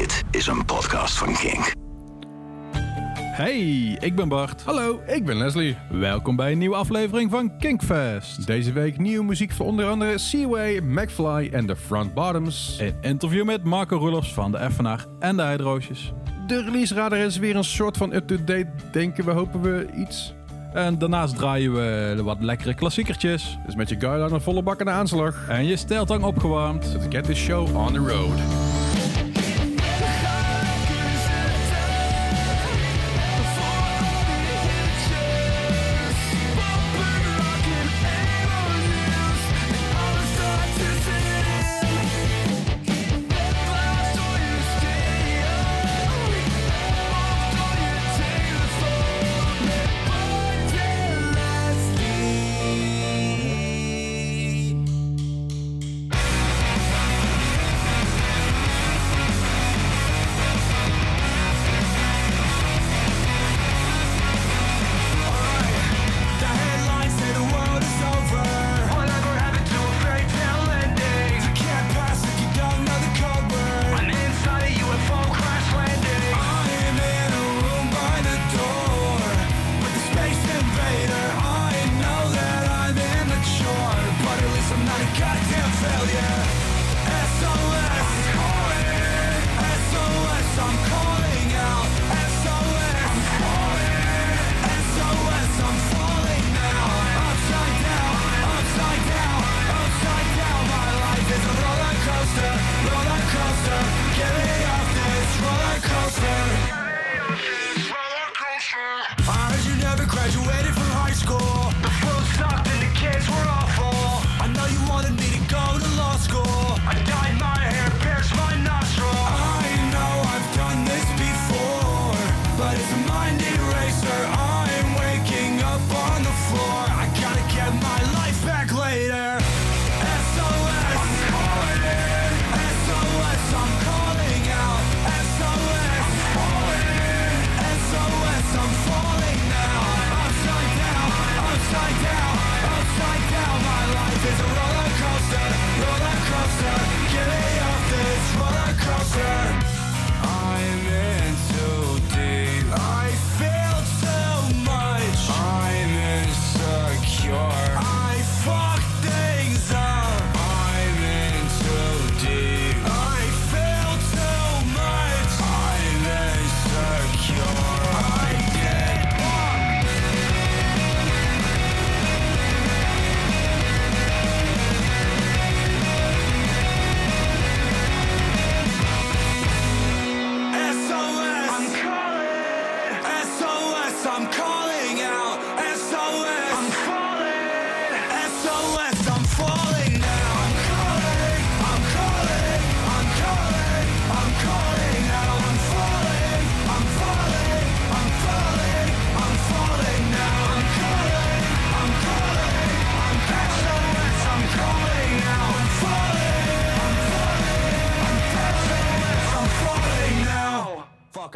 Dit is een podcast van Kink. Hey, ik ben Bart. Hallo, ik ben Leslie. Welkom bij een nieuwe aflevering van Kinkfest. Deze week nieuwe muziek voor onder andere Seaway, McFly en The Front Bottoms. Een interview met Marco Roelofs van de Effenaar en de huidroosjes. De release radar is weer een soort van up-to-date, denken we, hopen we iets. En daarnaast draaien we wat lekkere klassiekertjes. Dus met je guitar aan een volle bak aan de aanslag. En je steltang opgewarmd. Let's get this show on the road.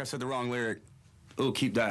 said the wrong lyric. Oh, keep that.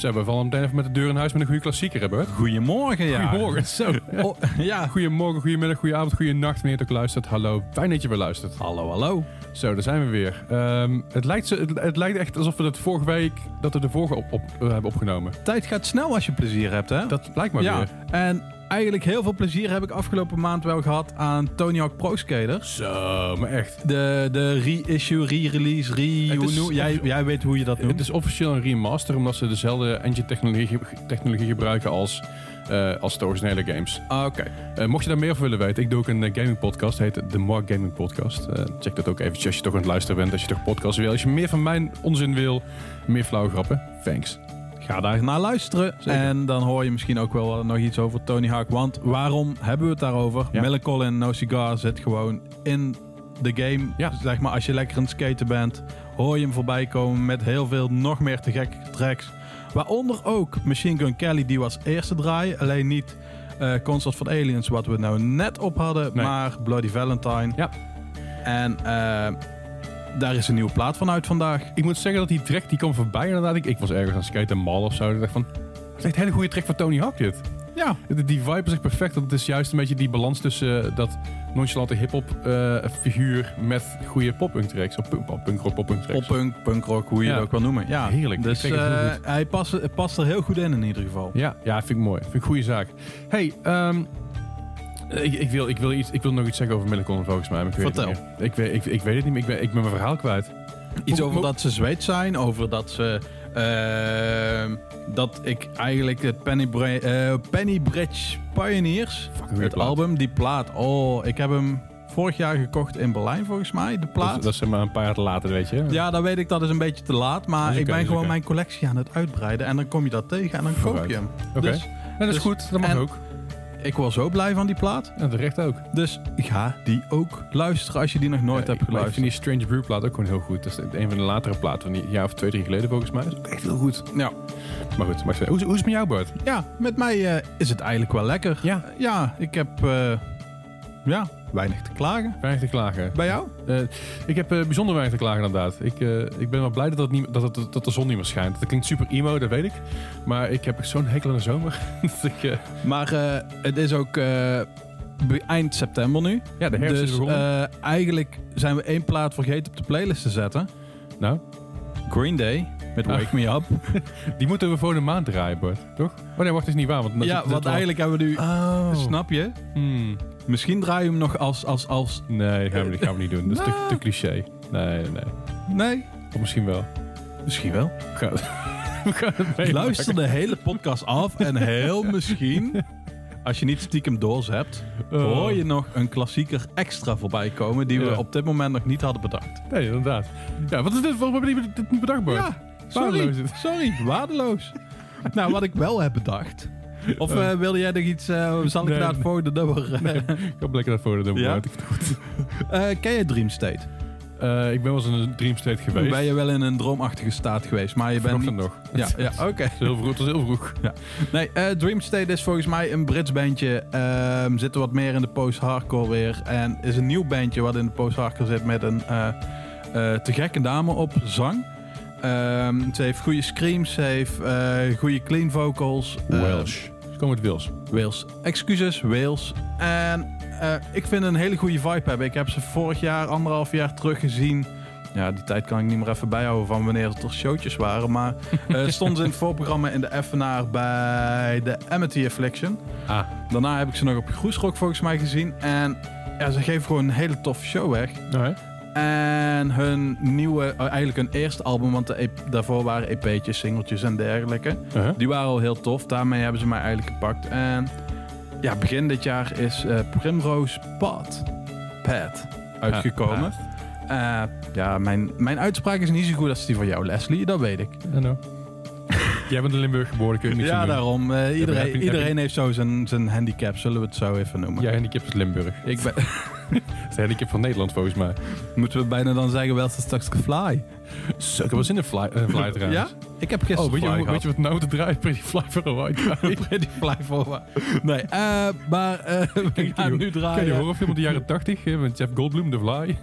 Zo, we vallen meteen even met de deur in huis met een goede klassieker, hebben. Goedemorgen, ja. Goedemorgen. Zo. Oh, ja. Goedemorgen, goedemiddag, goedenavond, goedenacht, wanneer je ook luistert. Hallo, fijn dat je weer luistert. Hallo, hallo. Zo, daar zijn we weer. Ehm, het, lijkt zo, het, het lijkt echt alsof we het vorige week, dat we de vorige op, op, eh, hebben opgenomen. Tijd gaat snel als je plezier hebt, hè? Dat blijkt maar ja. weer. En eigenlijk heel veel plezier heb ik afgelopen maand wel gehad aan Tony Hawk Pro Skater. Zo, maar echt. De, de re-issue, re-release, re... Jij, jij weet hoe je dat noemt. Het is officieel een remaster, omdat ze dezelfde engine technologie, technologie gebruiken als, eh, als de originele games. Ah, Oké. Eh, mocht je daar meer over willen weten, ik doe ook een eh, gaming podcast, heet de Mark Gaming Podcast. Check dat ook eventjes als je toch aan het luisteren bent, als je toch podcasts wil. Als je meer van mijn onzin wil, meer flauwe grappen, thanks. Ga daar naar luisteren. Zeker. En dan hoor je misschien ook wel nog iets over Tony Hawk. Want waarom hebben we het daarover? Ja. Mille Collin No Cigar zit gewoon in de game. Ja. Zeg maar, als je lekker aan het skaten bent, hoor je hem voorbij komen met heel veel nog meer te gekke tracks. Waaronder ook Machine Gun Kelly, die was eerste draaien. Alleen niet eh Concert for Aliens, wat we nou net op hadden, Nee. maar Bloody Valentine. Ja. En eh, daar is een nieuwe plaat van uit vandaag. Ik moet zeggen dat die track die kwam voorbij inderdaad. Ik, ik was ergens aan het skaten, mal of zo. Ik dacht van, het is echt een hele goede track van Tony Hawk dit. Ja. Die, die vibe is echt perfect. want Het is juist een beetje die balans tussen eh, dat nonchalante hip-hop eh, figuur met goede pop-punk tracks. Of punk, punkrock, pop-punk tracks. Poppunk, punkrock, hoe je Ja. het ook wil noemen. Ja, Heerlijk. Dus eh, hij past, past er heel goed in in ieder geval. Ja, ja, vind ik mooi. Vind ik een goede zaak. Hey, ehm, ik, ik, wil, ik, wil iets, ik wil nog iets zeggen over Millicon volgens mij. maar Ik weet Vertel. Het meer. ik, weet, ik, ik weet het niet meer. Ik ben, ik ben mijn verhaal kwijt. Iets over dat ze Zweeds zijn, over dat ze... ehm, dat ik eigenlijk het Penny, Bra- eh, Penny Bridge Pioneers, het plaat. album, die plaat. Oh, ik heb hem vorig jaar gekocht in Berlijn volgens mij, de plaat. Dat, dat is maar een paar jaar later, weet je. ja, dan weet ik dat is een beetje te laat, maar ik ben gewoon mijn collectie aan het uitbreiden. En dan kom je dat tegen en dan koop je hem. Oké. Dus Ja, dat is dus- goed. Dat mag en- ook. Ik word zo blij van die plaat. Ja, terecht ook. Dus ga die ook luisteren als je die nog nooit hebt maar Ik geluisterd. vind die Strange Brew plaat ook gewoon heel goed. Dat is een van de latere platen van die jaar of twee, drie geleden volgens mij. Dat is ook echt heel goed. Ja. Maar goed, maar, hoe, is- hoe is het met jou, Bart? Ja, met mij eh, is het eigenlijk wel lekker. Ja. Ja, ik heb eh, ja, weinig te klagen. Weinig te klagen. Bij jou? Eh, ik heb eh, bijzonder weinig te klagen inderdaad. Ik, eh, ik ben wel blij dat, het niet, dat, het, dat de zon niet meer schijnt. Dat klinkt super emo, dat weet ik. Maar ik heb echt zo'n hekel aan de zomer. dat ik, Maar het is ook eind september nu. ja, de herfst is dus begonnen. eigenlijk zijn we één plaat vergeten op de playlist te zetten. nou, Green Day met Ah. Wake Me Up. die moeten we voor de maand draaien, Bart. Toch? Oh nee, wacht, is niet waar. Want dat ja, want wel- eigenlijk hebben we nu... Oh. Snap je? Hmm. Misschien draai je hem nog als... als, als Nee, dat gaan we, gaan we niet doen. Dat is te, te cliché. Nee, nee, nee. Of misschien wel. misschien wel. We gaan, we gaan het. Luister de hele podcast af en heel misschien... Als je niet stiekem doors hebt, Oh. hoor je nog een klassieker extra voorbij komen die we Ja. op dit moment nog niet hadden bedacht. Nee, inderdaad. Ja, wat is dit? Waarom hebben we dit niet bedacht, Bart? Ja, sorry. Waardeloos is het. Sorry, waardeloos. nou, wat ik wel heb bedacht. Of eh, wilde jij nog iets... eh, zal ik Nee, naar het nee. volgende nummer... eh, Ik heb lekker dat voor de nummer Ja? uit. Het eh, ken je Dream State? Eh, ik ben wel eens in een dream state geweest. Ben je wel in een droomachtige staat geweest, maar je bent niet... Nog. Ja, ja oké. Het is heel vroeg. Het was heel vroeg. Nee, eh, Dream State is volgens mij een Brits bandje. Ehm zit er wat meer in de post-hardcore weer. En is een nieuw bandje wat in de post-hardcore zit met een eh, eh, te gekke dame op zang. Ehm, ze heeft goede screams, ze heeft eh, goede clean vocals. Eh, Welsh. Ze komen uit Wales. Wales. Excuses, Wales. En eh, ik vind een hele goede vibe hebben. Ik heb ze vorig jaar, anderhalf jaar terug gezien. Ja, die tijd kan ik niet meer even bijhouden van wanneer het er showtjes waren. Maar eh stonden ze in het voorprogramma in de Evenaar bij de Amity Affliction. Ah. Daarna heb ik ze nog op Groesrock volgens mij gezien. En ja, ze geven gewoon een hele toffe show weg. Nou, En hun nieuwe, eh, eigenlijk hun eerste album, want de EP daarvoor waren EP'tjes, singeltjes en dergelijke. Uh-huh. Die waren al heel tof. Daarmee hebben ze mij eigenlijk gepakt. En ja, begin dit jaar is eh, Primrose Path, Path uitgekomen. Eh, ja, mijn, mijn uitspraak is niet zo goed als die van jou, Leslie. Dat weet ik. I know. Jij bent in Limburg geboren, kun je niks Ja, doen. daarom. eh, je- iedereen je- iedereen heeft zo zijn, zijn handicap, zullen we het zo even noemen. Jij handicap is Limburg. Ik ben, de handicap van Nederland volgens mij. moeten we bijna dan zeggen, wel ze straks fly. Zo, ik was in een fly, uh, fly trouwens. Ja? Ik heb gisteren Oh, weet je, fly weet je wat nou te draaien? Pretty Fly for a White Guy. Pretty fly voor Nee, eh, maar eh, we gaan nu Ken je draaien. horrorfilm uit de jaren 80 eh, met Jeff Goldblum, The Fly?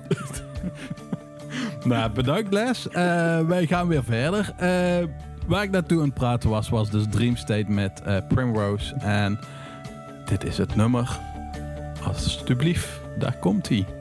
Nou, bedankt Les. Wij gaan weer verder. Waar ik naartoe aan het praten was, was dus Dream State met eh, Primrose. En dit is het nummer. Alsjeblieft, daar komt hij.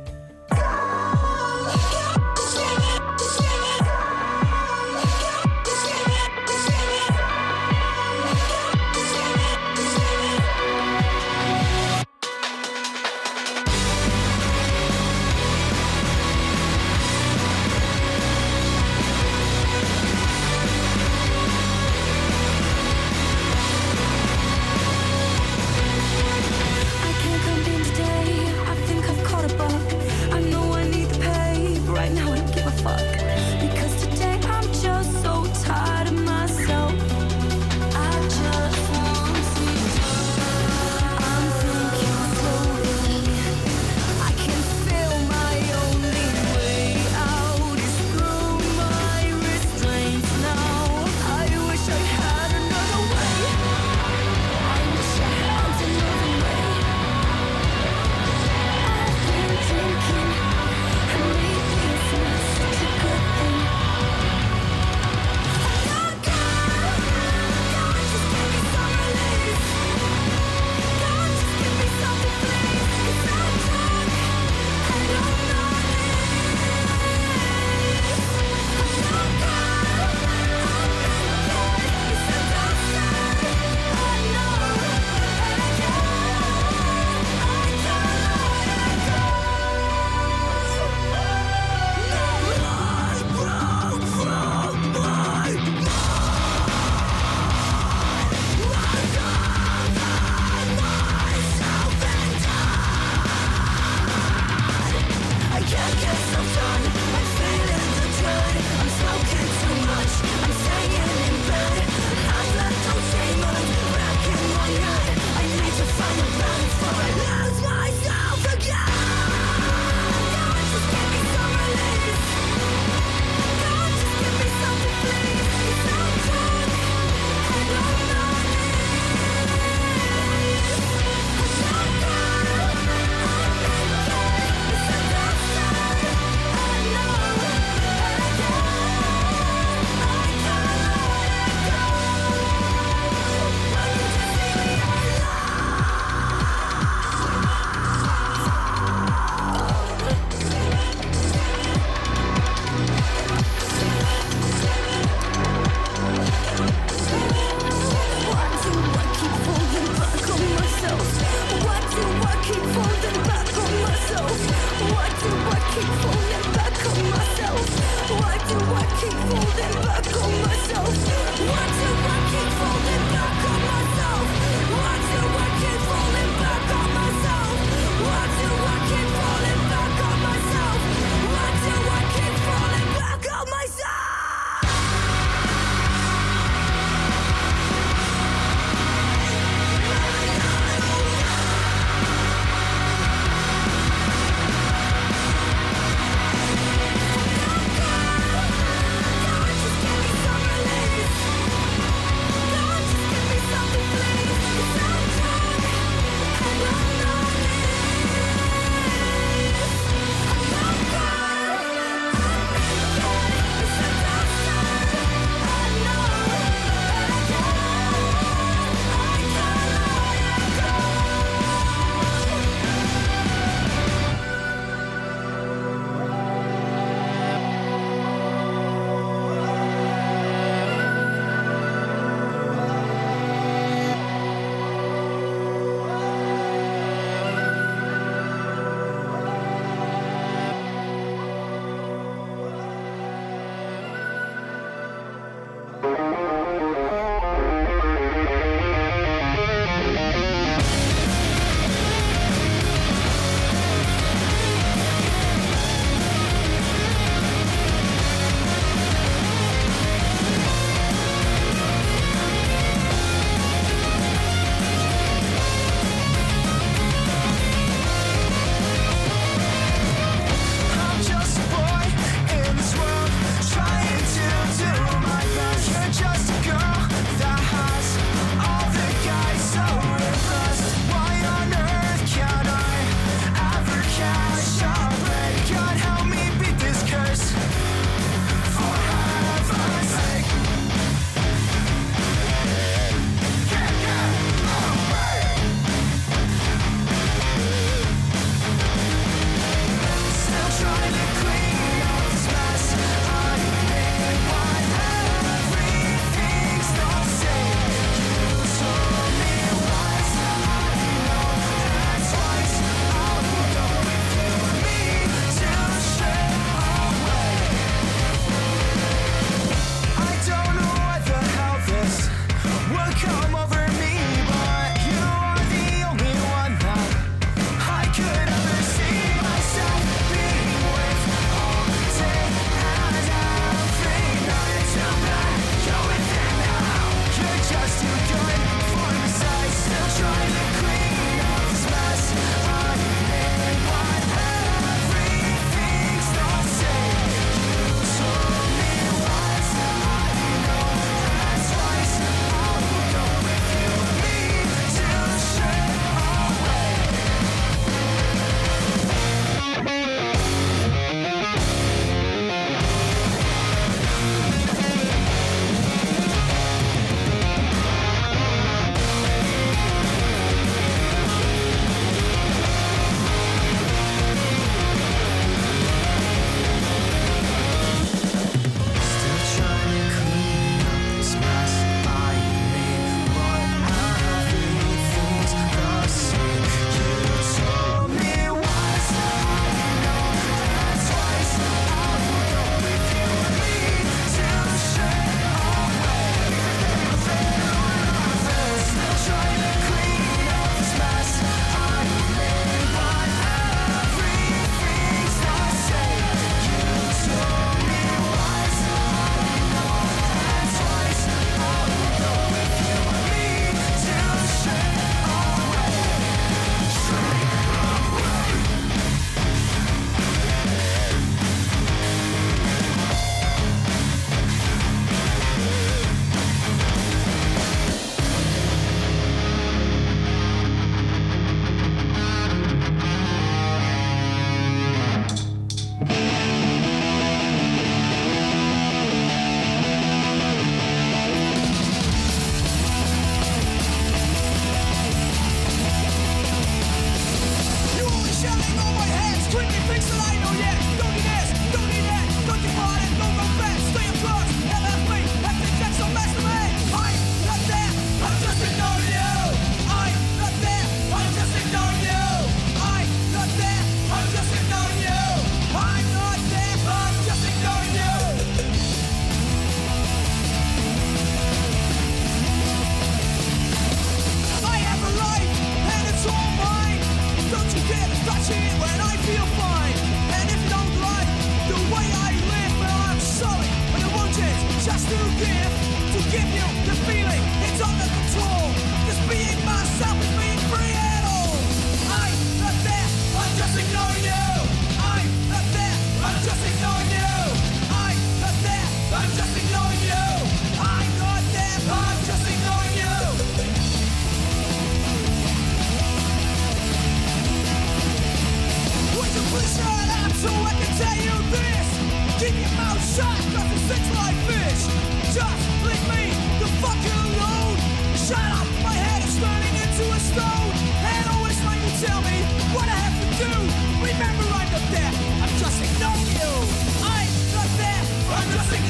I'm not there, I'm just ignoring you. I'm not there, I'm just ignoring you.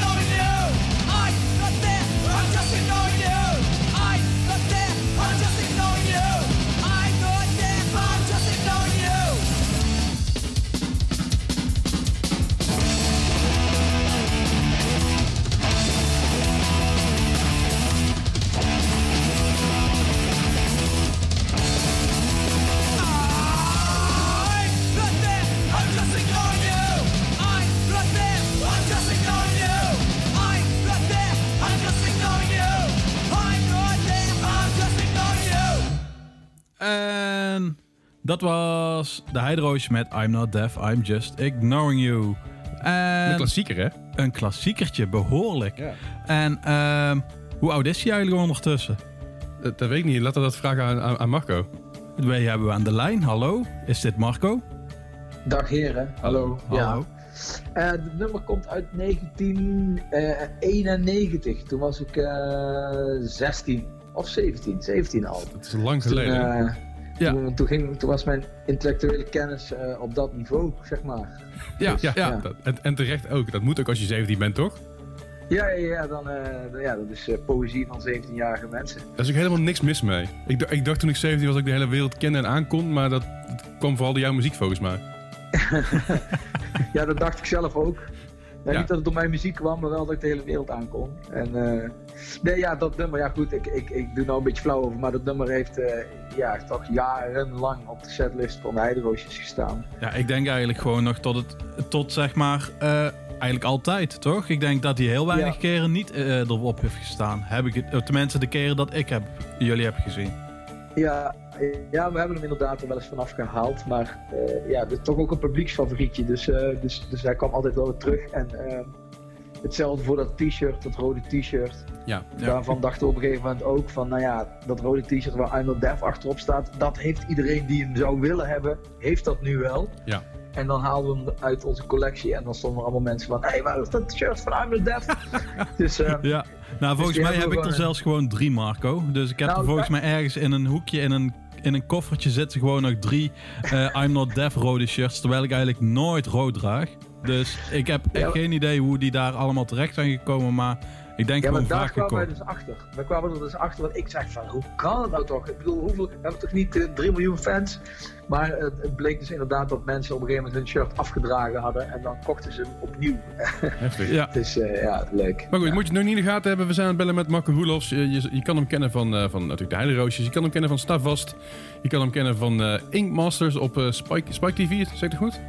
I not there, I'm just ignoring you. En dat was de Heideroosje met I'm Not Deaf, I'm Just Ignoring You. En Een klassieker, hè? een klassiekertje, behoorlijk. En ehm, hoe oud is hij eigenlijk ondertussen? Dat, dat weet ik niet. Laten we dat vragen aan, aan, aan Marco. Wij hebben we aan de lijn. Hallo, is dit Marco? Dag heren, hallo. Hallo. Ja. Eh, het nummer komt uit 1991. Toen was ik eh 16 of 17, 17 al. Dat is lang Toen, geleden. eh, Ja. toen, toen, ging, toen was mijn intellectuele kennis eh, op dat niveau, zeg maar. ja, ja, ja. dat- en, en terecht ook. Dat moet ook als je 17 bent, toch? Ja, ja, ja, dan, eh, ja dat is poëzie van 17-jarige mensen. Daar is ook helemaal niks mis mee. Ik, ik dacht toen ik 17 was dat ik de hele wereld kende en aankon, maar dat, dat kwam vooral door jouw muziek volgens mij. Ja, dat dacht ik zelf ook. Ja, Ja. Niet dat het door mijn muziek kwam, maar wel dat ik de hele wereld aankon. En eh, nee, ja, dat nummer, ja goed, ik, ik, ik doe nou een beetje flauw over, maar dat nummer heeft eh, ja, toch jarenlang op de setlist van de Heideroosjes gestaan. Ja, ik denk eigenlijk gewoon nog tot het, tot zeg maar, eh, eigenlijk altijd, toch? Ik denk dat hij heel weinig Ja. keren niet eh, erop heeft gestaan. Heb ik het, tenminste de keren dat ik heb, jullie heb gezien. Ja, ja, we hebben hem inderdaad er wel eens vanaf gehaald, maar eh, ja, dit is toch ook een publieksfavorietje, dus, eh, dus, dus hij kwam altijd wel weer terug. En eh, hetzelfde voor dat t-shirt, dat rode t-shirt. Ja. Ja. Daarvan dachten we op een gegeven moment ook van, nou ja, dat rode t-shirt waar I'm Not Deaf achterop staat, dat heeft iedereen die hem zou willen hebben, heeft dat nu wel. Ja. En dan haalden we hem uit onze collectie en dan stonden er allemaal mensen van, hé, hey, waar is dat shirt van I'm Deaf? dus Ja, nou volgens die mij heb ik er zelfs gewoon drie, Marco. Dus ik heb Nou, er volgens mij ergens in een hoekje, in een, in een koffertje zitten gewoon nog drie eh, I'm Not Deaf rode shirts. Terwijl ik eigenlijk nooit rood draag. Dus ik heb echt Ja, geen idee hoe die daar allemaal terecht zijn gekomen. Maar ik denk ja, maar gewoon daar kwamen wij dus achter. Wij kwamen er dus achter, want ik zeg van, hoe kan het nou toch? Ik bedoel, hoeveel, we hebben toch niet eh, 3 miljoen fans? Maar het, het bleek dus inderdaad dat mensen op een gegeven moment hun shirt afgedragen hadden en dan kochten ze hem opnieuw. Heftig. Ja, Dus eh, ja, leuk. Maar goed, Ja. moet je het nog niet in de gaten hebben. We zijn aan het bellen met Marco Roelofs. Je, je, kan hem kennen van, eh, van natuurlijk de Heideroosjes. Je kan hem kennen van Stavast. Je kan hem kennen van eh Ink Masters op eh, Spike, Spike TV. Zeg het goed?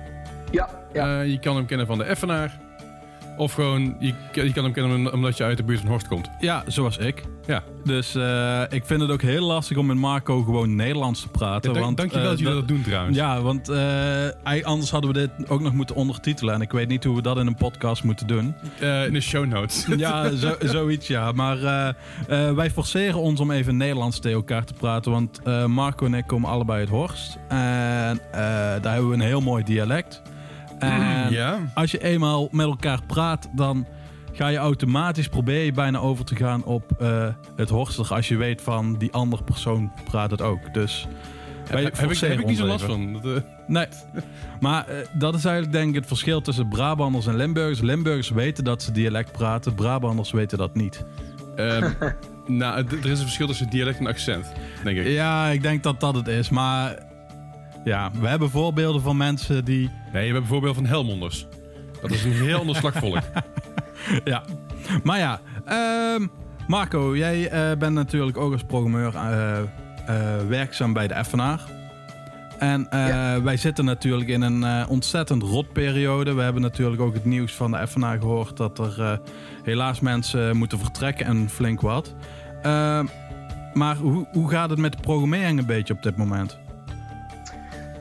Ja, ja. Eh, je kan hem kennen van de Effenaar. Of gewoon, je, je kan hem kennen omdat je uit de buurt van Horst komt. ja, zoals ik. Ja, Dus eh, ik vind het ook heel lastig om met Marco gewoon Nederlands te praten. dank, want, dankjewel eh, dat jullie dat doen trouwens. Ja, want eh, anders hadden we dit ook nog moeten ondertitelen. En ik weet niet hoe we dat in een podcast moeten doen. Eh, in de show notes. Ja, zo, zoiets ja. Maar eh, eh, wij forceren ons om even Nederlands tegen elkaar te praten. Want eh, Marco en ik komen allebei uit Horst. En eh, daar hebben we een heel mooi dialect. En ja. als je eenmaal met elkaar praat, dan ga je automatisch probeer je bijna over te gaan op eh, het Horstig. Als je weet van die andere persoon praat het ook. Dus Heb, heb ik, heb ik niet zo last van. Dat, eh, Nee, maar eh, dat is eigenlijk denk ik het verschil tussen Brabanders en Limburgers. Limburgers weten dat ze dialect praten, Brabanders weten dat niet. ehm, nou, er is een verschil tussen dialect en accent, denk ik. Ja, ik denk dat dat het is, maar ja, we hebben voorbeelden van mensen die... Nee, we hebben bijvoorbeeld van Helmonders. Dat is een heel ander slagvolk. Ja, maar ja, ehm, Marco, jij eh, bent natuurlijk ook als programmeur eh, eh, werkzaam bij de Effenaar. En eh, wij zitten natuurlijk in een eh, ontzettend rotperiode. We hebben natuurlijk ook het nieuws van de FNA gehoord dat er eh, helaas mensen moeten vertrekken en flink wat. Eh, maar hoe, hoe gaat het met de programmering een beetje op dit moment?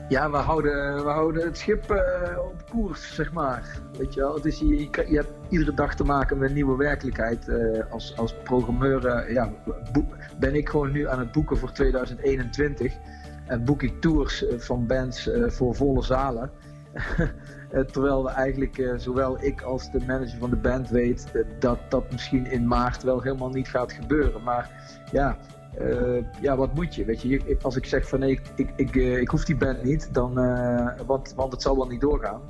Ja, we houden, we houden het schip eh, op koers, zeg maar. Weet je wel, het is, je, je, hebt iedere dag te maken met een nieuwe werkelijkheid. Eh, als, als programmeur eh, ja, ben ik gewoon nu aan het boeken voor 2021. En boek ik tours van bands voor volle zalen. Terwijl we eigenlijk, zowel ik als de manager van de band weet dat dat misschien in maart wel helemaal niet gaat gebeuren. Maar ja, eh, ja, wat moet je? Weet je, als ik zeg van nee, ik, ik, ik, eh, ik hoef die band niet, dan, eh, want, want het zal wel niet doorgaan.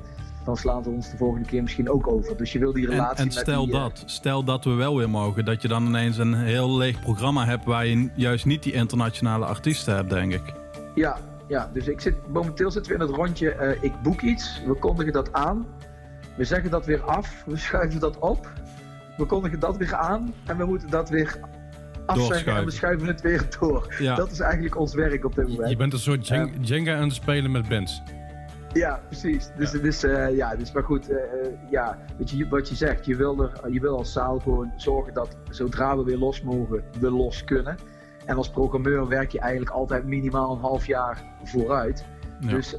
Dan slaan ze ons de volgende keer misschien ook over. Dus je wil die En, relatie en met stel die, dat, stel dat we wel weer mogen, dat je dan ineens een heel leeg programma hebt waar je juist niet die internationale artiesten hebt, denk ik. Ja, ja, dus ik zit, momenteel zitten we in het rondje. ik boek iets, we kondigen dat aan. We zeggen dat weer af, we schuiven dat op. We kondigen dat weer aan en we moeten dat weer afzeggen en we schuiven het weer door. Ja. Dat is eigenlijk ons werk op dit moment. Je bent een soort Jen- Jenga aan het spelen met bands. Ja, precies. Dus het is, eh, ja, dus maar goed, eh, eh, ja, weet je, wat je zegt, je wil, er, je wil als zaal gewoon zorgen dat zodra we weer los mogen, we los kunnen. En als programmeur werk je eigenlijk altijd minimaal een half jaar vooruit. Ja. Dus,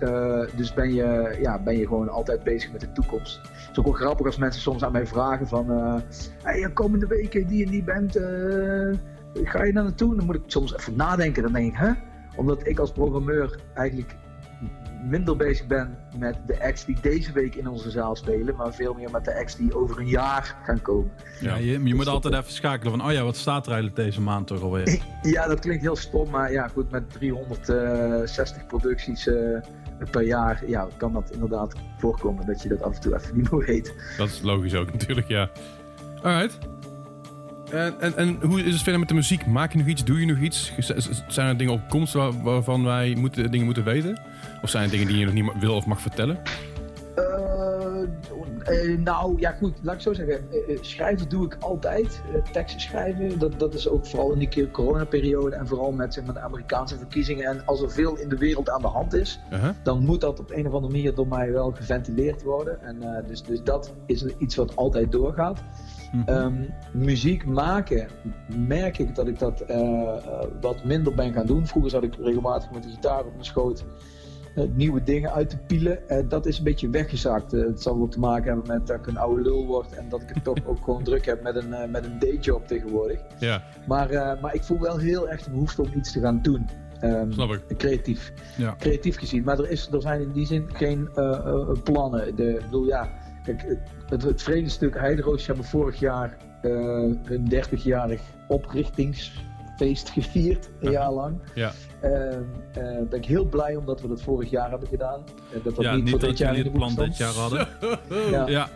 dus ben, je, ja, ben je gewoon altijd bezig met de toekomst. Het is ook wel grappig als mensen soms aan mij vragen van... hey, komende weken die en die bent, ga je daar naartoe? Dan moet ik soms even nadenken. Dan denk ik, hè? Omdat ik als programmeur eigenlijk minder bezig ben met de acts die deze week in onze zaal spelen, maar veel meer met de acts die over een jaar gaan komen. Ja, je, je moet altijd even schakelen van, oh ja, wat staat er eigenlijk deze maand toch alweer? Ja, dat klinkt heel stom, maar ja, goed, met 360 producties eh, per jaar, ja, kan dat inderdaad voorkomen dat je dat af en toe even niet meer weet. Dat is logisch ook natuurlijk, ja. Alright. En, en, en hoe is het verder met de muziek? Maak je nog iets? Doe je nog iets? Zijn er dingen op komst waar- waarvan wij moeten, dingen moeten weten? Of zijn er dingen die je nog niet wil of mag vertellen? Eh, eh, nou, ja goed, laat ik zo zeggen. Eh, schrijven doe ik altijd. Eh, teksten schrijven, dat, dat is ook vooral in die keer coronaperiode en vooral met zeg maar, de Amerikaanse verkiezingen. En als er veel in de wereld aan de hand is, dan moet dat op een of andere manier door mij wel geventileerd worden. En, dus, dus dat is iets wat altijd doorgaat. Mhm. Ehm, muziek maken, merk ik dat ik dat eh, eh, wat minder ben gaan doen. Vroeger zat ik regelmatig met de gitaar op mijn schoot eh, nieuwe dingen uit te pielen. Eh, dat is een beetje weggezakt. Eh, het zal wel te maken hebben met dat ik een oude lul word en dat ik het toch ook gewoon druk heb met een, met een dayjob tegenwoordig. Ja, Maar, maar ik voel wel heel erg de behoefte om iets te gaan doen. Snap ik. creatief, Ja. creatief gezien. Maar er, is, er zijn in die zin geen plannen. De, ik bedoel, ja, kijk, het, het vredestuk Heideroos hebben vorig jaar eh hun 30-jarig oprichtingsfeest gevierd, een Ja. jaar lang. Ja. Eh, ben ik heel blij omdat we dat vorig jaar hebben gedaan. Eh, dat dat Ja, niet, niet voor dat dit jaar in het de plan dit jaar hadden. Ja. Ja,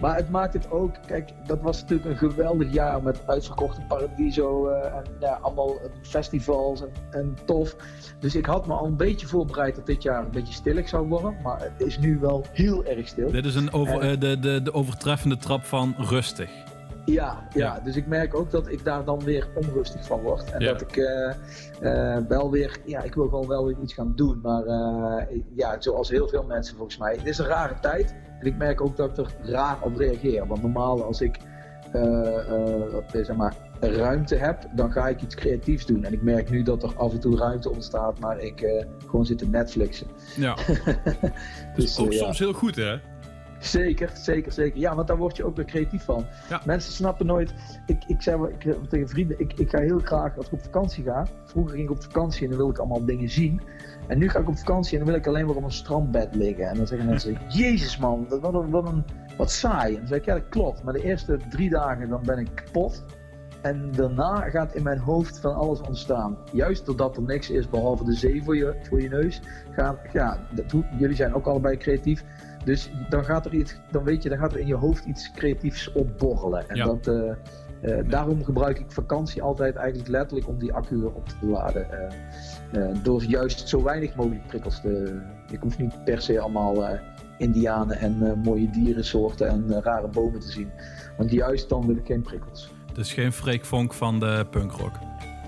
Maar het maakt het ook, kijk, dat was natuurlijk een geweldig jaar met uitverkochte Paradiso eh, en ja, allemaal festivals en, en tof. Dus ik had me al een beetje voorbereid dat dit jaar een beetje stillig zou worden, maar het is nu wel heel erg stil. dit is een over, Eh. de, de, de overtreffende trap van rustig. Ja, ja, dus ik merk ook dat ik daar dan weer onrustig van word. En Ja. dat ik eh, wel weer, ja, ik wil gewoon wel weer iets gaan doen. Maar ja, zoals heel veel mensen volgens mij. Het is een rare tijd. En ik merk ook dat ik er raar op reageer. Want normaal als ik eh, eh, eh, zeg maar, ruimte heb, dan ga ik iets creatiefs doen. En ik merk nu dat er af en toe ruimte ontstaat, maar ik eh, gewoon zit te Netflixen. Ja. Dus, Ook ja. soms heel goed, hè? Zeker, zeker, zeker. Ja, want daar word je ook weer creatief van. Ja. Mensen snappen nooit. Ik, ik zei wel ik, tegen vrienden, ik, ik ga heel graag als ik op vakantie ga. Vroeger ging ik op vakantie en dan wil ik allemaal dingen zien. En nu ga ik op vakantie en dan wil ik alleen maar op een strandbed liggen. En dan zeggen mensen, jezus man, dat- wat een, wat een wat saai. En dan zeg ik, ja dat klopt. Maar de eerste drie dagen dan ben ik kapot. En daarna gaat in mijn hoofd van alles ontstaan. Juist doordat er niks is behalve de zee voor je, voor je neus. Gaat, ja, dat, jullie zijn ook allebei creatief. Dus dan gaat er iets, dan weet je, dan gaat er in je hoofd iets creatiefs opborrelen. En Ja. dat, eh, eh, daarom gebruik ik vakantie altijd eigenlijk letterlijk om die accu weer op te laden. Eh, door juist zo weinig mogelijk prikkels te. Ik hoef niet per se allemaal eh, indianen en eh, mooie dierensoorten en eh, rare bomen te zien. Want juist dan wil ik geen prikkels. Het is geen Freek Vonk van de punkrock.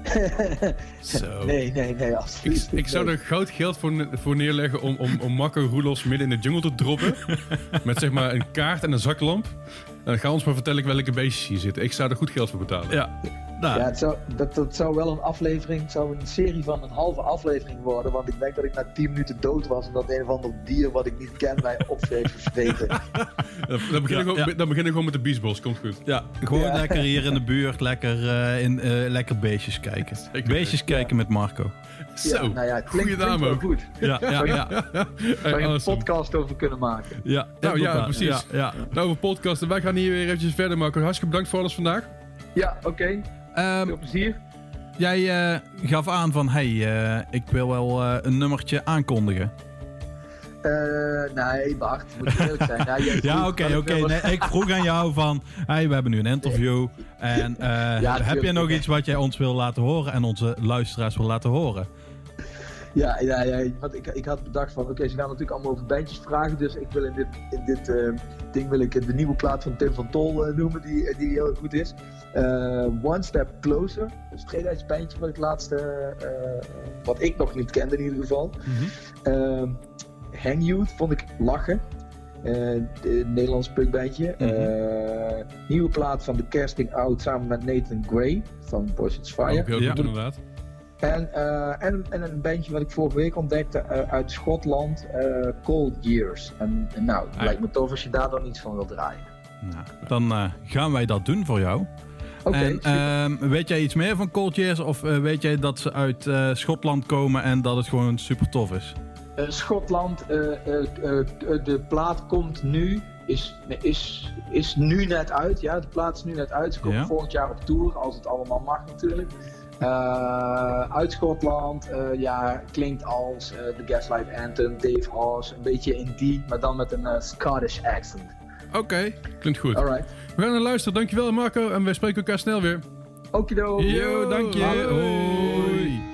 Zo. Nee, nee, nee, Ik, absoluut ik zou niet. er groot geld voor, voor neerleggen om, om, om Marco Roelofs midden in de jungle te droppen. met zeg maar een kaart en een zaklamp. En dan ga ons maar vertellen welke beestjes hier zitten. Ik zou er goed geld voor betalen. Ja. Nou, Ja, het zou, dat, dat zou wel een aflevering, het zou een serie van een halve aflevering worden. Want ik denk dat ik na 10 minuten dood was. En dat een of ander dier wat ik niet ken mij op heeft versleten. Dan, gewoon, ja. dan beginnen we gewoon met de Beast Boys. Komt goed. ja, gewoon Ja. lekker hier in de buurt, lekker, eh, in, eh, lekker beestjes kijken. Zeker. Beestjes kijken met Marco. Zo. Ja, nou ja, klinkt, wel goed. Ja, ja, ja. Hey, je een podcast over kunnen maken. ja, Nou ja, precies. Ja. Nou, over podcasten. Wij gaan hier weer eventjes verder, Marco. Hartstikke bedankt voor alles vandaag. Ja, oké. Ehm, Veel plezier. jij eh, gaf aan van, hey, eh, ik wil wel eh, een nummertje aankondigen. Nee, Bart, moet je eerlijk zijn. Ja, oké, oké. Nee, ik vroeg aan jou van, hey, we hebben nu een interview. En heb jij nog iets wat jij ons wil laten horen en onze luisteraars wil laten horen? Ja, ja, ja want ik, ik had bedacht van, oké, ze gaan natuurlijk allemaal over bandjes vragen, dus ik wil in dit, in dit eh, ding wil ik de nieuwe plaat van Tim van Tol eh, noemen, die, die heel goed is. Eh, One Step Closer, is het bandje wat ik laatste, eh, wat ik nog niet kende in ieder geval. Eh, Hang Youth vond ik lachen. Eh, de Nederlands punkbandje. Eh, nieuwe plaat van The Casting Out samen met Nathan Gray van Boys It's Fire. Ook heel Ja. inderdaad. En, eh, en, en een bandje wat ik vorige week ontdekte eh, uit Schotland, eh, Cold Years. En, en nou, het Ah. lijkt me tof als je daar dan iets van wilt draaien. Nou, dan gaan wij dat doen voor jou. Oké, ehm, weet jij iets meer van Cold Years? Of weet jij dat ze uit Schotland komen en dat het gewoon super tof is? Schotland, de plaat komt nu, is, is, is nu net uit. Ja, de plaat is nu net uit. Ze komen Ja. volgend jaar op tour, als het allemaal mag natuurlijk. Eh, uit Schotland, eh, ja, klinkt als eh, de Gaslight Anthem, Dave House, een beetje in die, maar dan met een Scottish accent. Oké, klinkt goed. Alright. We gaan naar luisteren. Dankjewel, Marco. En wij spreken elkaar snel weer. Okido. Yo, dank je. Hoi.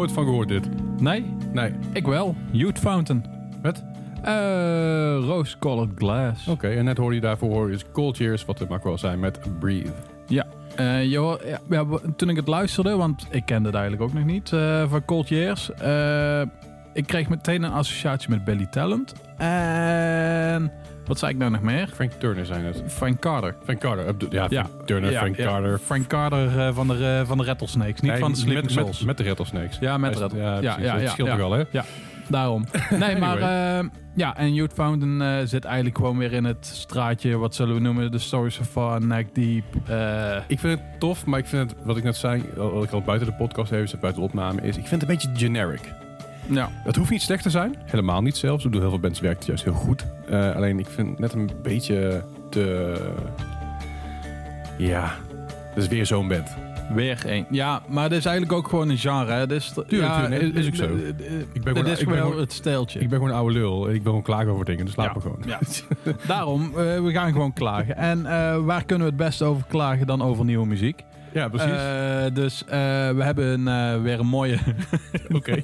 Nooit van gehoord dit. Nee, Nee. ik wel. Youth Fountain. Wat? Eh, Rose Colored Glass. Oké, en net hoorde je daarvoor is Cold Cheers, wat het mag wel zijn, met Breathe. Ja. Eh, je hoor- ja, ja, w- toen ik het luisterde, want ik kende het eigenlijk ook nog niet eh, van Cold Years. eh, ik kreeg meteen een associatie met Billy Talent. En wat zei ik nou nog meer? Frank Turner zijn het. Frank Carter. Frank Carter. Ja, Turner, Ja, Frank ja, Carter. Frank Carter eh, van, de, eh, van de Rattlesnakes, niet Nee, van de Sleeping met, Souls. met, met de Rattlesnakes. ja, met Hij is- Rattle. Ja, ja, precies. ja, dat scheelt toch wel, hè? Ja, daarom. Nee, maar Anyway. eh, ja, en Youth Fountain zit eigenlijk gewoon weer in het straatje, wat zullen we noemen, de Stories of Far, Neck Deep. Ik vind het tof, maar ik vind het, wat ik net zei, wat ik al buiten de podcast even zei, buiten de opname, is ik vind het een beetje generic. Ja. Het hoeft niet slecht te zijn, helemaal niet zelfs. Ik bedoel, heel veel bands werkt het juist heel goed. Eh, alleen ik vind het net een beetje te... Ja, dat is weer zo'n band. Weer één. Ja, maar dit is eigenlijk ook gewoon een genre. Hè. Dit is, Tuurlijk, ja, tuurlijk. Nee, is ook zo. eh, eh, Ik ben Dit gewoon- is ik ben gewoon het steeltje. Ik ben gewoon een oude lul ik wil gewoon klagen over dingen, dus laat Ja. me gewoon. Ja. Daarom, eh, we gaan gewoon klagen. En eh, waar kunnen we het beste over klagen dan over nieuwe muziek? Ja, precies. Eh, dus eh, we hebben eh, weer een mooie... Oké.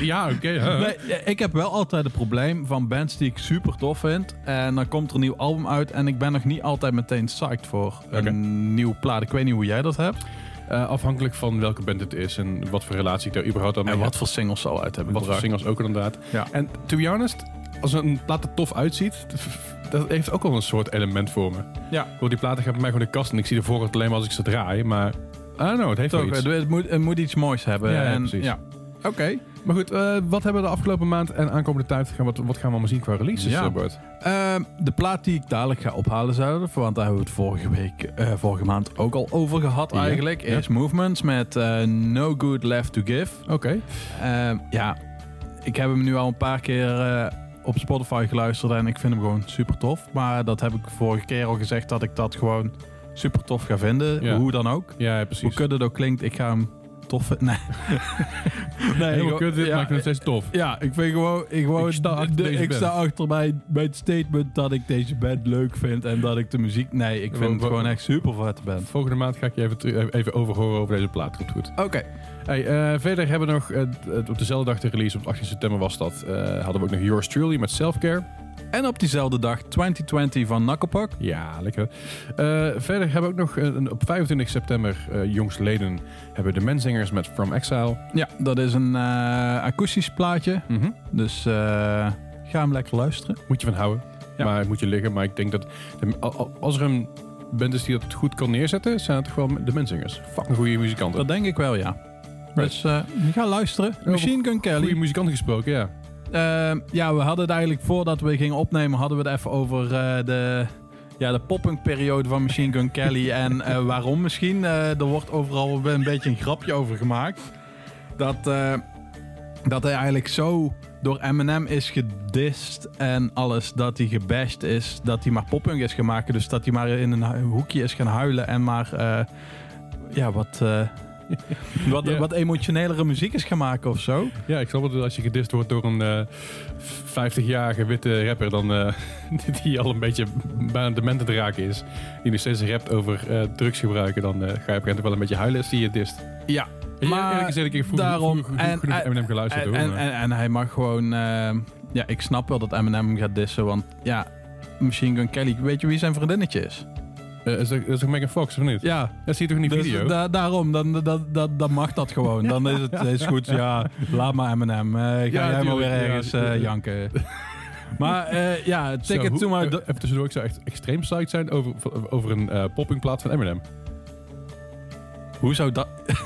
Ja, oké. Nee, ik heb wel altijd het probleem van bands die ik super tof vind. En dan komt er een nieuw album uit en ik ben nog niet altijd meteen psyched voor een nieuw plaat. Ik weet niet hoe jij dat hebt. Afhankelijk van welke band het is en wat voor relatie ik daar überhaupt aan mee En heb. wat voor singles ze al uit hebben Wat voor singles ook inderdaad. Ja. En to be honest, als een plaat er tof uitziet, dat heeft ook al een soort element voor me. Ja. Ik bedoel, die platen gaan bij mij gewoon in de kast en ik zie de voorkant alleen maar als ik ze draai. Maar, I don't know, het heeft wel iets. het, het moet, het moet iets moois hebben. Ja, en, precies. Ja. Oké. Maar goed, eh, wat hebben we de afgelopen maand en aankomende tijd, gaan, wat, wat gaan we allemaal zien qua releases, Ja. eh? Ehm, de plaat die ik dadelijk ga ophalen zouden, want daar hebben we het vorige week, eh, vorige maand ook al over gehad Ja, eigenlijk, ja. is Movements met eh, No Good Left to Give. Oké. Ehm, ja, ik heb hem nu al een paar keer op Spotify geluisterd en ik vind hem gewoon super tof. Maar dat heb ik vorige keer al gezegd dat ik dat gewoon super tof ga vinden, Ja. hoe dan ook. Ja, Hoe precies. kut het ook klinkt, ik ga hem tof vind. Nee. nee, Helemaal gewoon- kut, dit ja, maakt het steeds tof. Ja, ik vind gewoon... Ik, gewoon, Ik sta achter de- ik sta achter mijn, mijn statement dat ik deze band leuk vind en dat ik de muziek... Nee, ik vind het gewoon echt super vette band. Volgende maand ga ik je even, teru- even overhoren over deze plaat. Komt goed. Oké. Hey, eh, verder hebben we nog, eh, op dezelfde dag de release, op 18 september was dat, eh, hadden we ook nog Yours Truly met Selfcare. En op diezelfde dag 2020 van Knucklepuck. Ja, lekker. Eh, verder hebben we ook nog, eh, een- op 25 september, eh jongstleden, hebben we de Menzingers met From Exile. Ja, dat is een eh, akoestisch plaatje. Mhm. Dus ga hem lekker luisteren. Moet je van houden. Ja. Maar moet je liggen. Maar ik denk dat als er een band is die dat goed kan neerzetten, zijn het toch wel de Menzingers. Fucking goede muzikanten. Dat denk ik wel, ja. Dus ga luisteren. Machine Gun Kelly. Goede muzikanten gesproken, ja. Eh, ja, we hadden het eigenlijk voordat we gingen opnemen, hadden we het even over eh, de, ja, de popping-periode van Machine Gun Kelly. en eh, waarom misschien. Eh, er wordt overal een beetje een grapje over gemaakt. Dat, dat hij eigenlijk zo door Eminem is gedist en alles. Dat hij gebashed is. Dat hij maar popping is maken. Dus dat hij maar in een hoekje is gaan huilen. En maar ja, wat, wat, Ja. wat emotionelere muziek is gaan maken of zo. Ja, ik snap het. Als je gedist wordt door een eh 50-jarige witte rapper, dan eh, die al een beetje bijna dement te raken is, die nog steeds rapt over eh, drugs gebruiken, dan ga je op een gegeven moment wel een beetje huilen als die je dist. Ja, Maar maar eerlijk gezegd, ik heb vroeger, daarom- en- Eminem geluisterd En, en, maar- en, en hij mag gewoon... ja, ik snap wel dat Eminem hem gaat dissen, want ja... Machine Gun Kelly, weet je wie zijn vriendinnetje is? Eh, is, dat, is dat Megan Fox of niet? Ja, Dat zie je toch in die dus video? da- daarom, dan, dan, dan, dan mag dat gewoon. Dan is het is goed, ja, laat maar Eminem. Eh, ga jij maar weer ja, ergens eh, ja. janken. Maar ja, Ticket hoe- to My... Even tussendoor, ik zou echt extreem psyched zijn over, over een poppingplaat van Eminem. Hoe zou dat...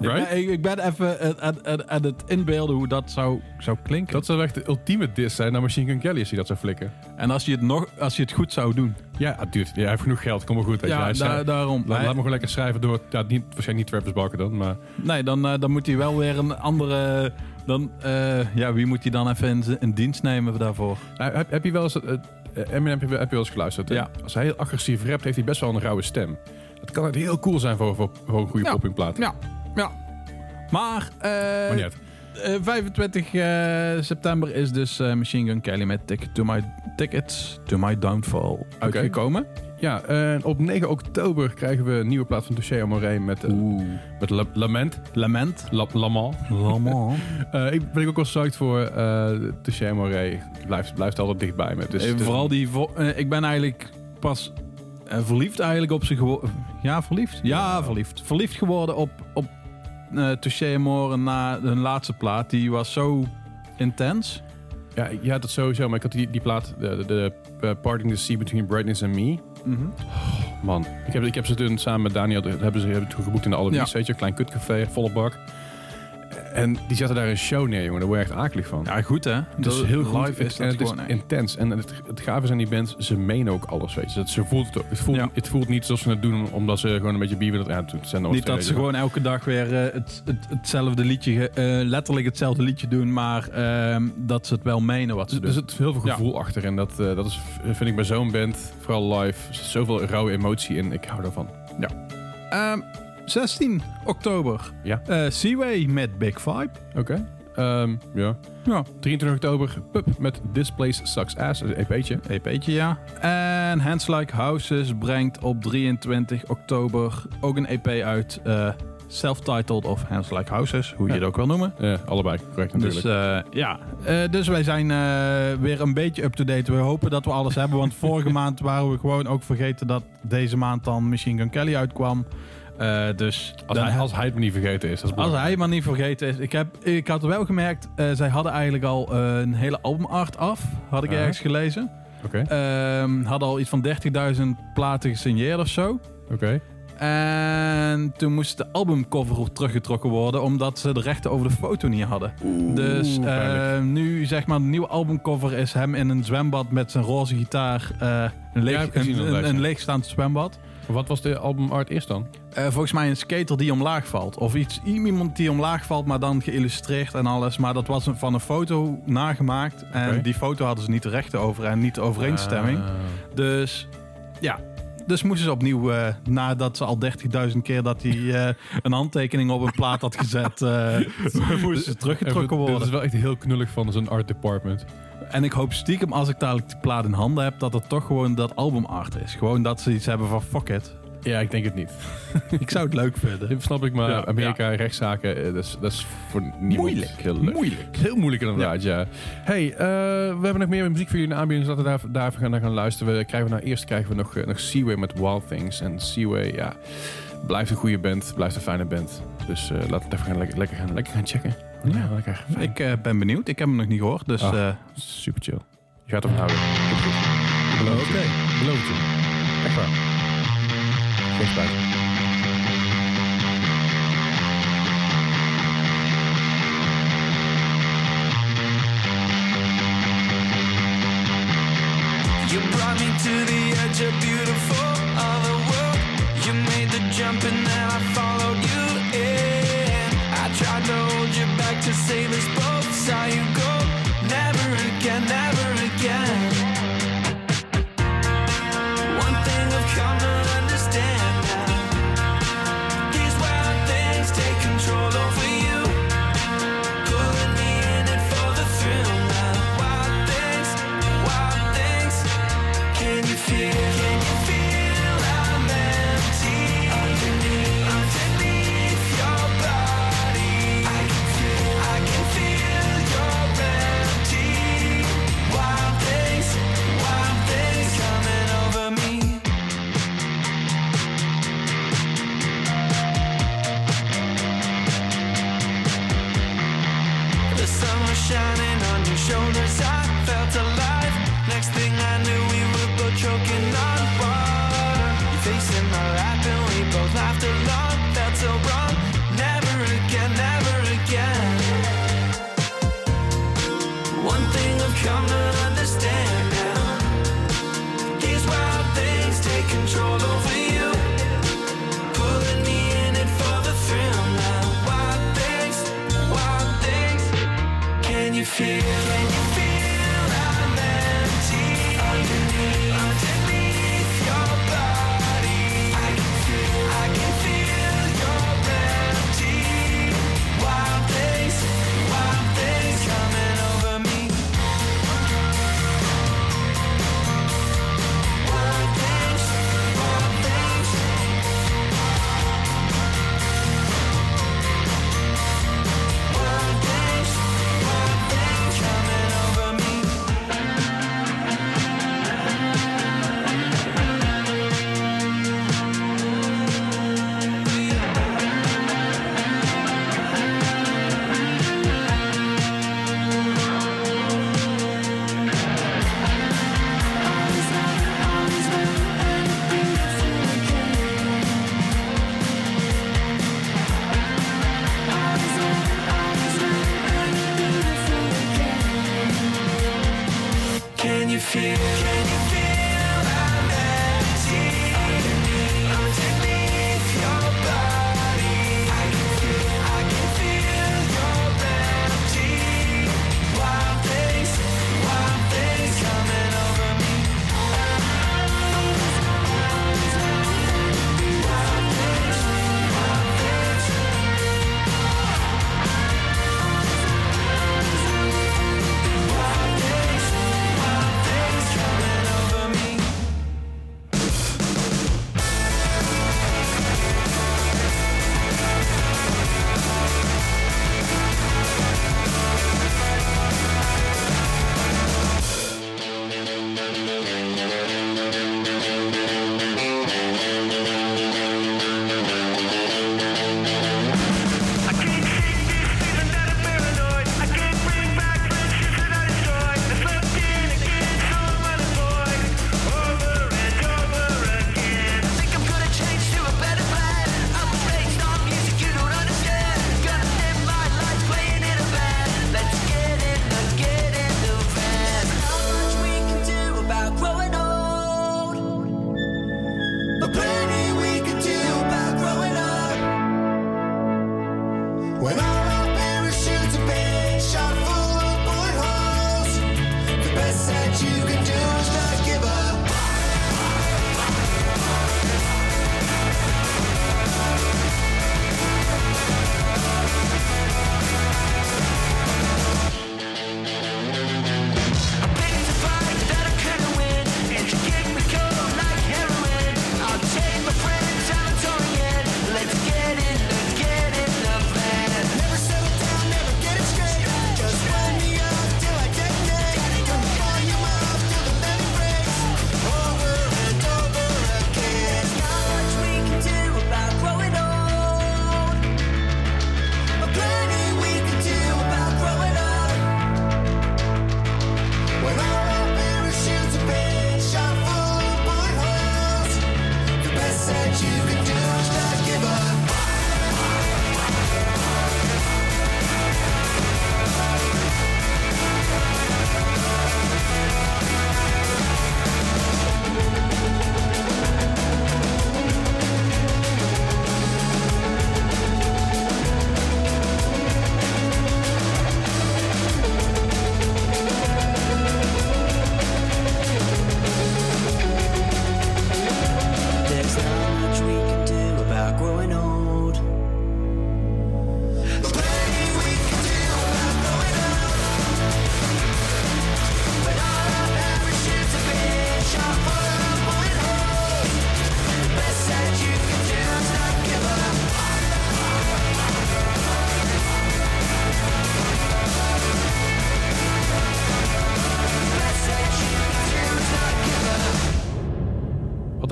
Right? ik, ik ben even aan- aan- aan aan het inbeelden hoe dat zou, zou klinken. Dat zou echt de ultieme diss zijn naar Machine Gun Kelly als hij dat zou flikken. En als je, het nog, als je het goed zou doen. Ja, dude, ja, hij heeft genoeg geld, kom maar goed. Weet je. Ja, Hij da- schrijft- daarom. Laat, Hij- laat me gewoon lekker schrijven door, ja, niet, waarschijnlijk niet Travis Barker dan, maar Nee, dan, eh, dan moet hij wel weer een andere. Dan, eh, ja, wie moet hij dan even in, dienst nemen daarvoor? Nou, heb, heb je wel eens, eh, Eminem heb je, heb je wel eens geluisterd? hè? Ja. Als hij heel agressief rapt, heeft hij best wel een rauwe stem. Dat kan het heel cool zijn voor, voor, voor een goede Ja. poppingplaat. Ja, ja. Maar, eh, Maar niet uit. eh, 25 eh, september is dus eh, Machine Gun Kelly met Ticket to My, Tickets to My Downfall uitgekomen. Ja, en op 9 oktober krijgen we een nieuwe plaat van Touché Amoré met, eh, met La- Lament. Lament. La. Lament. Eh, ik ben ik ook wel psyched voor uh, Touché Amoré. Blijft, blijft altijd dichtbij me. Dus, Eh, dus- vooral die... vo- ik ben eigenlijk pas eh, verliefd eigenlijk op ze geworden. Ja, verliefd? Ja, verliefd. Verliefd geworden op, op eh Touché Amore na hun laatste plaat. Die was zo intens. Ja, ja, dat sowieso. Maar ik had die, die plaat, de, de, de eh, Parting the Sea Between Brightness and Me. Man, ik heb, ik heb ze toen samen met Daniel, hebben ze hebben toen geboekt in de Allewies, Ja. weet je, een klein kutcafé, volle bak. En die zetten daar een show neer, jongen. Daar word je echt akelig van. Ja, goed hè. het is heel goed. Live is en dat het is echt- intens. En het, het gave zijn die bands, ze menen ook alles, weet je. Dat, ze voelt het ook. Het voelt, Ja. het voelt niet zoals ze het doen, omdat ze gewoon een beetje bier willen. Ja, het zijn Niet dat ze gewoon elke dag weer eh, het, het, hetzelfde liedje, eh, letterlijk hetzelfde liedje doen, maar ehm, dat ze het wel menen wat ze Er doen. zit heel veel gevoel achter. En dat, eh, dat is, vind ik bij zo'n band, vooral live, er zit zoveel rauwe emotie in. Ik hou daarvan. Ehm, 16 oktober. Ja. Eh, Seaway met Big Five. Oké. Ehm, ja. Ja. 23 oktober, Pup met This Place Sucks Ass, een EP'tje. EP'tje, ja. En Hands Like Houses brengt op 23 oktober ook een EP uit. eh, Self-titled of Hands Like Houses, hoe je Ja. het ook wil noemen. Eh, allebei, correct natuurlijk. Dus eh, ja, dus wij zijn weer een beetje up-to-date. We hopen dat we alles hebben, want vorige maand waren we gewoon ook vergeten dat deze maand dan Machine Gun Kelly uitkwam. Eh, dus als, hij, als hij het me niet vergeten is, dat is Als hij maar niet vergeten is. Ik, heb, ik had wel gemerkt, eh, zij hadden eigenlijk al eh, een hele albumart af. Had ik ergens gelezen. Oké, Ehm hadden al iets van 30.000 platen gesigneerd of zo. oké. En toen moest de albumcover teruggetrokken worden, omdat ze de rechten over de foto niet hadden. dus eh, pijnlijk. nu, zeg maar, de nieuwe albumcover is hem in een zwembad met zijn roze gitaar. een, leeg, Ja, een, leegstaand zwembad. Wat was de albumart eerst dan? Eh, volgens mij een skater die omlaag valt. Of iets, iemand die omlaag valt, maar dan geïllustreerd en alles. Maar dat was een, van een foto nagemaakt. En die foto hadden ze niet de rechten over en niet de overeenstemming. Ah. Dus ja, Dus moesten ze opnieuw, eh, nadat ze al 30.000 keer dat hij eh, een handtekening op een plaat had gezet, eh moesten ze teruggetrokken Dit is worden. wel echt heel knullig van zo'n art department. En ik hoop stiekem, als ik dadelijk die plaat in handen heb, dat het toch gewoon dat albumart is. Gewoon dat ze iets hebben van fuck it. Ja, ik denk het niet. Ik zou het leuk vinden. Dat snap ik, maar Ja, Amerika, rechtszaken, eh, dat is, dat is voor niemand Moeilijk. heel leuk. Moeilijk. Heel moeilijk inderdaad, ja. Hey, eh, we hebben nog meer muziek voor jullie in aanbieding, dus laten we daar, daar even gaan, naar gaan luisteren. We krijgen we nou eerst krijgen we nog, eh, nog Seaway met Wild Things. En Seaway, ja, blijft een goede band, blijft een fijne band. Dus laten we het even gaan, lekker, lekker, gaan, lekker gaan checken. Ja, lekker. Fijn. Ik ben benieuwd. Ik heb hem nog niet gehoord. Dus Ah. Super chill. Je gaat ervan houden. Goed. Ik beloof je. Echt waar. Geen spijt. You brought me to the edge of beautiful other world. You made the jump and then I followed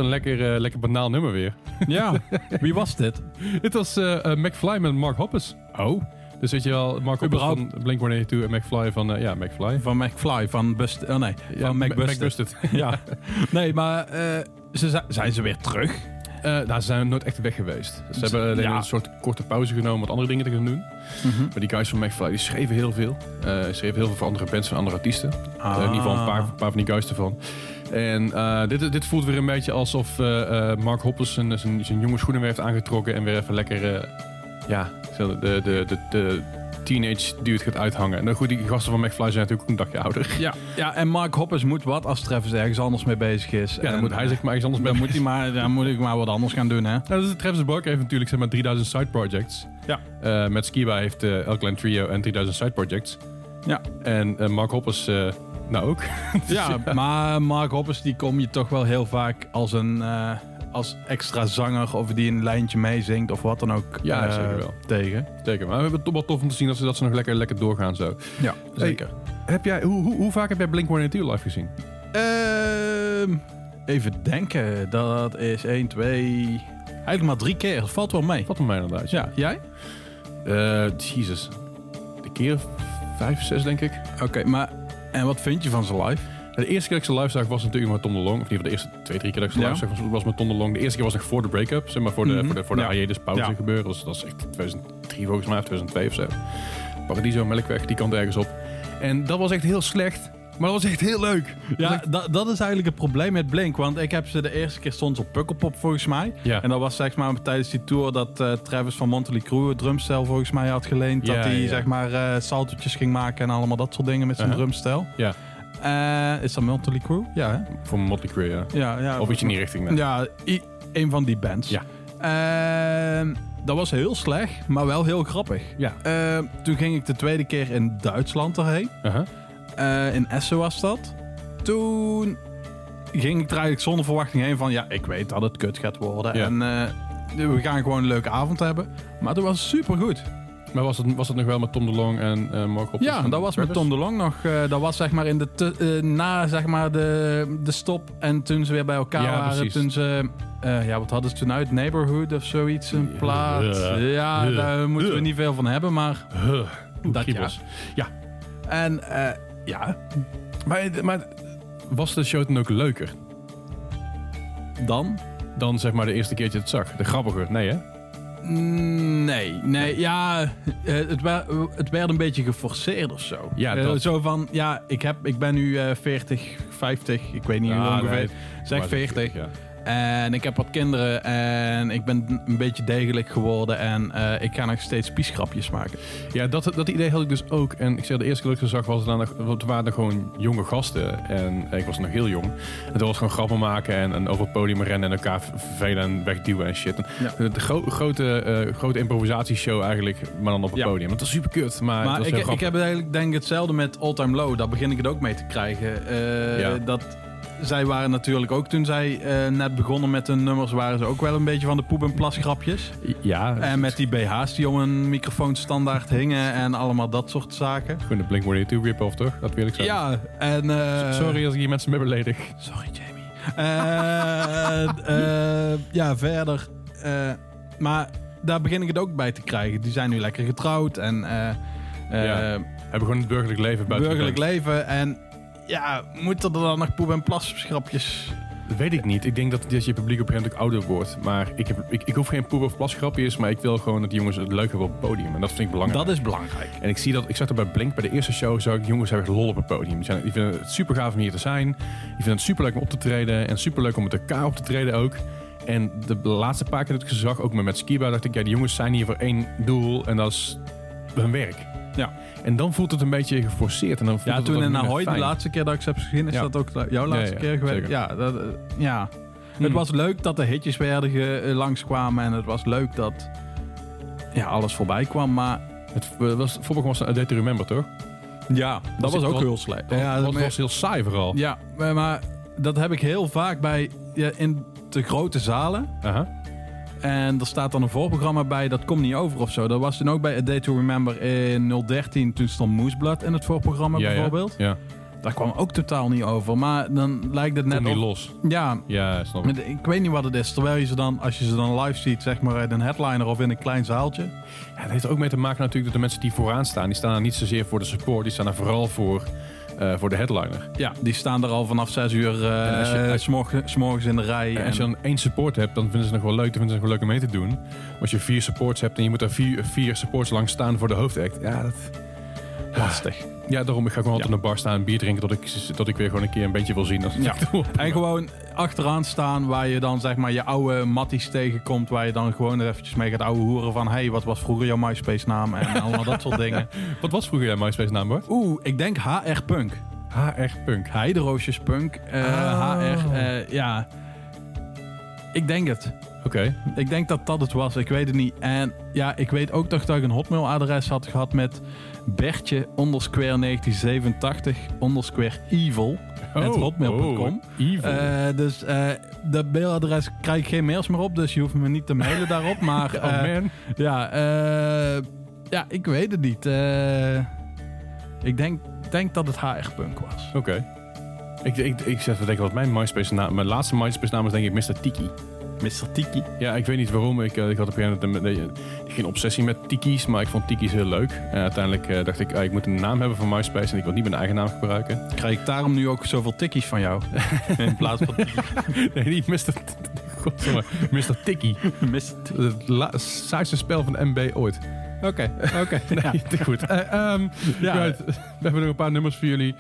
een lekker, eh, lekker banaal nummer weer. Ja, wie was dit? Dit was eh, McFly met Mark Hoppus. Oh, Dus weet je wel, Mark Hoppus van Blink-182 en McFly van, ja, McFly. van McFly, van Bust... Oh nee, Ja, van McBusted. McBusted. Ja. Nee, maar ze, zi- zijn ze weer terug? Eh, nou, ze zijn nooit echt weg geweest. Ze hebben alleen Ja. een soort korte pauze genomen om andere dingen te gaan doen. Mhm. Maar die guys van McFly, die schreven heel veel. Eh schreven heel veel voor andere bands en andere artiesten. Ah. In ieder geval een paar, een paar van die guys ervan. En eh, dit, dit voelt weer een beetje alsof eh, eh, Mark Hoppus zijn, zijn, zijn jonge schoenen weer heeft aangetrokken. En weer even lekker, ja, de, de, de, de teenage dude gaat uithangen. En dan goed, die gasten van McFly zijn natuurlijk ook een dagje ouder. Ja, ja, en Mark Hoppus moet wat als Travis ergens anders mee bezig is. Ja, dan En, moet hij zich maar iets anders Dan mee moet, hij maar, dan moet ik maar wat anders gaan doen, hè? Nou, dus Travis Barker heeft natuurlijk zeg maar 3000 side projects. Ja. Met Skiba heeft uh, Elkland Trio en 3000 side projects. Ja. En Mark Hoppers nou ook. Ja, maar Mark Hoppus die kom je toch wel heel vaak als een eh, als extra zanger of die een lijntje meezingt of wat dan ook Ja, eh, zeker wel. tegen. Zeker, maar we hebben het toch wel tof om te zien dat ze, dat ze nog lekker, lekker doorgaan zo. Ja, zeker. Heb jij, hoe, hoe, hoe vaak heb jij Blink-182 live gezien? Ehm, even denken, dat is 1, 2, eigenlijk maar drie keer. Dat valt wel mee. Wat van mij inderdaad. Ja, jij? Eh, Jezus. De keer vijf, zes denk ik. Oké, maar en wat vind je van ze live? De eerste keer dat ik ze live zag was natuurlijk met Tom de Long. Of in ieder geval de eerste twee, drie keer dat ik ze live zag was, was met Tom de Long. De eerste keer was nog voor de break-up. Zeg maar voor de, Mhm. voor de, voor de Ja. hiatus pauze Ja. gebeuren. Dus dat is echt 2003 volgens mij, of 2002 of zo. Paradiso, Melkweg, die kant ergens op. En dat was echt heel slecht. Maar dat was echt heel leuk. Ja, dat, dat is eigenlijk het probleem met Blink. Want ik heb ze de eerste keer stond op Pukkelpop volgens mij. Ja. En dat was zeg maar tijdens die tour dat eh, Travis van Motley Crue het drumstel volgens mij had geleend. Ja, dat hij ja. zeg maar eh saltootjes ging maken en allemaal dat soort dingen met zijn Uh-huh. drumstel. Ja. Eh, is dat Motley Crue? Ja, hè? Voor Motley Crue, ja. Ja, ja. Of iets in die richting. Ja, i- een van die bands. Ja. Ehm, dat was heel slecht, maar wel heel grappig. Ja. Ehm, toen ging ik de tweede keer in Duitsland erheen. Uh-huh. Eh, in Essen was dat. Toen ging ik er eigenlijk zonder verwachting heen van... Ja, ik weet dat het kut gaat worden. Ja. En eh, we gaan gewoon een leuke avond hebben. Maar dat was super goed. Maar was het, was het nog wel met Tom de Long en eh Mark Hoppus? Ja, en dat was met? Tom de Long nog. dat was zeg maar in de te- na zeg maar de, de stop. En toen ze weer bij elkaar Ja, waren. precies. Toen ze... ja, wat hadden ze toen uit? Neighborhood of zoiets? Een Ja. plaat. Ja, Ja. daar moeten we Ja. niet veel van hebben. Maar Dat kriebels. En eh, ja, Maar, maar was de show dan ook leuker dan? dan zeg maar de eerste keertje het zag? De grappiger? Nee, hè? Nee, nee, ja, eh, het, werd, het werd een beetje geforceerd of zo. Ja, Eh, zo van, ja, ik, heb, ik ben nu eh 40, 50, ik weet niet hoe Ah, ongeveer. nee. Zeg Maar 40. Ja. En ik heb wat kinderen en ik ben een beetje degelijk geworden en eh, ik ga nog steeds piesgrapjes maken. Ja, dat, dat idee had ik dus ook. En ik zeg, de eerste keer dat ik ze zag, was het dan nog, want er waren er gewoon jonge gasten. En ik was nog heel jong. En toen was gewoon grappen maken en, en over het podium rennen en elkaar vervelen en wegduwen en shit. En Ja. De gro- grote, eh, grote improvisatieshow eigenlijk, maar dan op het Ja. podium. Want dat is super kut, maar, het Maar was ik, ik heb eigenlijk denk ik hetzelfde met All Time Low. Daar begin ik het ook mee te krijgen. Eh, Ja. Dat zij waren natuurlijk ook toen zij eh, net begonnen met hun nummers, waren ze ook wel een beetje van de poep en plasgrapjes. Ja, En met die BH's die om een microfoon standaard hingen en allemaal dat soort zaken. gewoon de Blink-182 rip-off, toch? Dat wil ik zeggen. Ja, en... eh, Sorry als ik hier mensen mee beledig. Sorry, Jamie. Eh, ja, verder. maar daar begin ik het ook bij te krijgen. Die zijn nu lekker getrouwd en Ja. Hebben gewoon het burgerlijk leven buiten. burgerlijk leven. En ja, moeten er dan nog poep- en plasgrapjes? Dat weet ik niet. Ik denk dat, dat je publiek op een gegeven moment ook ouder wordt. Maar ik, heb, ik, ik hoef geen poep- of plasgrapjes, maar ik wil gewoon dat die jongens het leuk hebben op het podium. En dat vind ik belangrijk. Dat is belangrijk. En ik zie dat, ik zag dat bij Blink, bij de eerste show, zag ik jongens hebben echt lol op het podium. Die, zijn, die vinden het super gaaf om hier te zijn. Die vinden het super leuk om op te treden. En super leuk om met elkaar op te treden ook. En de laatste paar keer dat ik ze zag, ook met, met Skiba, dacht ik, ja, die jongens zijn hier voor één doel. En dat is hun werk. En dan voelt het een beetje geforceerd. En dan voelt Ja, toen in Ahoy, de laatste keer dat ik ze heb gezien, is Ja. dat ook jouw laatste ja, keer geweest? Ja, dat, eh, ja. Hmm. het was leuk dat de hitjes werden ge- eh, langskwamen en het was leuk dat ja, alles voorbij kwam, maar Het was, voorbeeld was een Remember, toch? ja, dat was ook heel slecht. Ja, dat was heel saai vooral. Ja, maar, dat heb ik heel vaak bij ja, in de grote zalen. En er staat dan een voorprogramma bij, dat komt niet over of zo. Dat was toen ook bij A Day to Remember in 013. Toen stond Mooseblood in het voorprogramma Ja, ja. bijvoorbeeld. Ja. Daar kwam ook totaal niet over. Maar dan lijkt het net Kom niet op- los. Ja, Ja, snap ik. weet niet wat het is. Terwijl je ze dan, als je ze dan live ziet, zeg maar uit een headliner of in een klein zaaltje. Ja, het heeft er ook mee te maken natuurlijk dat de mensen die vooraan staan, die staan daar niet zozeer voor de support, die staan er vooral voor, eh, voor de headliner. Ja, die staan er al vanaf 6 uur eh als je- als- s'morgen- s'morgens in de rij. En als je dan één support hebt, dan vinden ze het nog wel leuk, dan vinden ze het nog wel leuk om mee te doen. Maar als je vier supports hebt en je moet daar vier, vier supports lang staan voor de hoofdact, ja, dat, lastig. Ja daarom ik ga gewoon altijd een bar staan en bier drinken tot ik, tot ik weer gewoon een keer een beetje wil zien. Dat Ja. En gewoon achteraan staan waar je dan zeg maar je oude matties tegenkomt. Waar je dan gewoon eventjes mee gaat ouwe hoeren van... hey, wat was vroeger jouw MySpace naam? En allemaal dat soort dingen. Wat was vroeger jouw MySpace naam, hoor? Oeh, ik denk HR Punk. HR Punk. Heideroosjes Punk. eh, Oh. HR, eh, ja. Ik denk het. Oké. Ik denk dat dat het was. Ik weet het niet. En ja, ik weet ook dat ik een hotmail-adres had gehad met Bertje underscore 1987 underscore evil. at hotmail.com. Oh, evil. Eh, dus eh dat mailadres krijg ik geen mails meer op, dus je hoeft me niet te mailen daarop. Maar oh eh, man. ja, ja, ik weet het niet. Ik denk, denk dat het HR Punk was. Oké. Ik, ik, ik zet te denken wat mijn MySpace naam... Mijn laatste MySpace naam is denk ik Mr. Tiki. Mr. Tiki. Ja, ik weet niet waarom. Ik, eh, ik had op een gegeven moment een- een- geen obsessie met tiki's, maar ik vond tiki's heel leuk. En uiteindelijk eh, dacht ik, ah, ik moet een naam hebben voor MySpace en ik wil niet mijn eigen naam gebruiken. Krijg ik daarom nu ook zoveel tikkies van jou? In plaats van Nee, niet Mr. Godverdomme, Mr. Tiki. Mr. Tiki. Het saaiste spel van MB ooit. Oké, oké. Nee, te goed. Eh, ehm, Ja. We hebben nog een paar nummers voor jullie.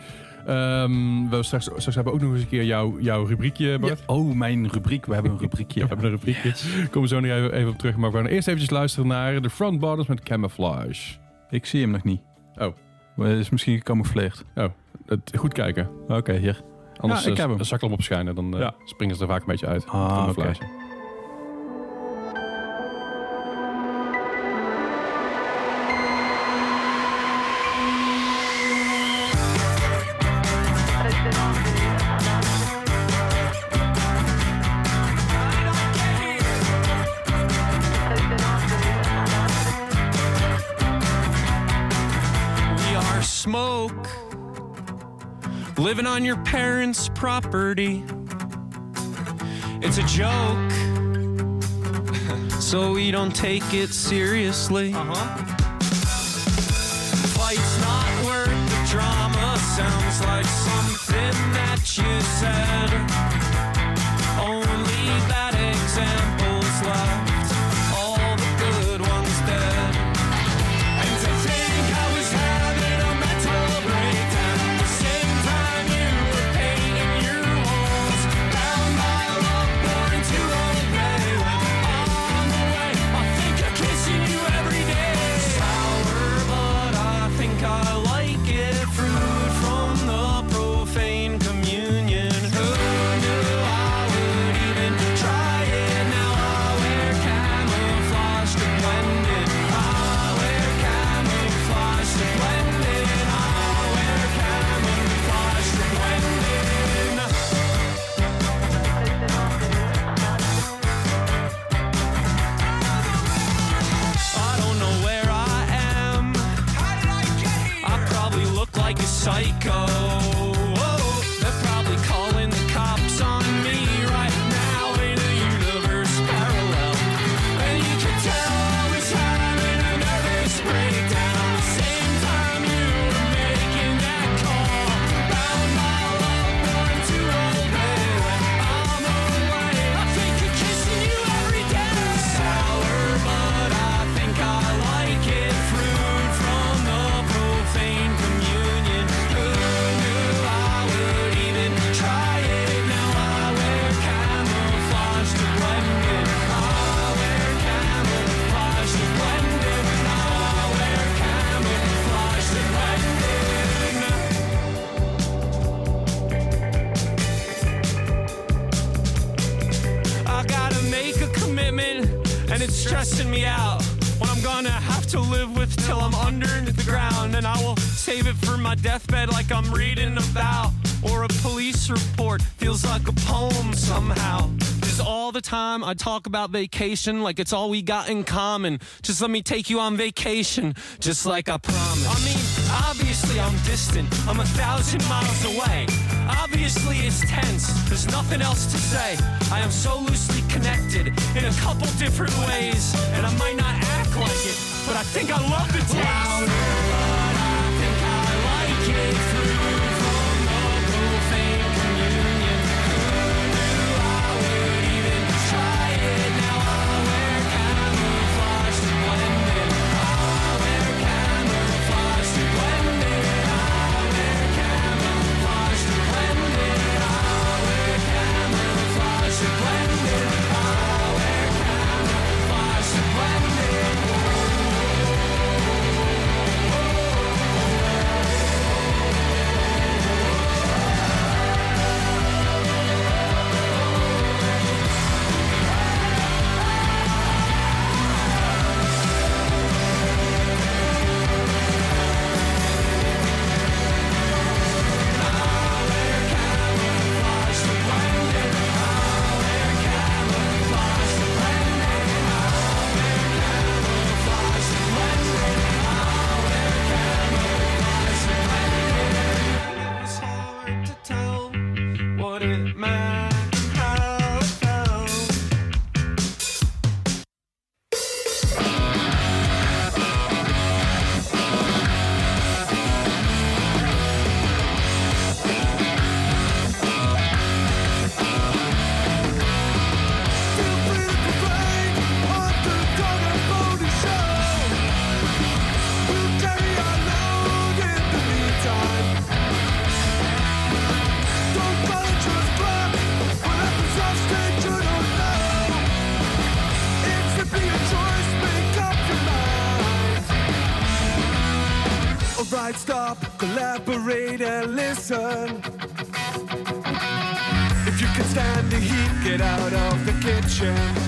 Ehm, we hebben straks, straks hebben we ook nog eens een keer jouw, jouw rubriekje, Bart. Oh, mijn rubriek. We hebben een rubriekje. Ja, we hebben een rubriekje. Komen we zo nog even, even op terug. Maar we gaan eerst eventjes luisteren naar de Front Bottoms met Camouflage. Ik zie hem nog niet. Oh. Maar Het is misschien gecamoufleerd. Oh, het, goed kijken. Oké, hier. Anders Ja, ik eh, heb hem. een zaklamp opschijnen, dan eh, Ja. springen ze er vaak een beetje uit. Ah, Camouflage. oké. Living on your parents' property. It's a joke, so we don't take it seriously. Uh-huh. Fight's not worth the drama, sounds like something that you said. Only bad examples talk about vacation like it's all we got in common. Just let me take you on vacation, just like I promised. I mean, obviously I'm distant, I'm a thousand miles away. Obviously it's tense, there's nothing else to say. I am so loosely connected in a couple different ways, and I might not act like it, but I think I love the taste. Louder, but I think I like it collaborate and listen. If you can stand the heat, get out of the kitchen.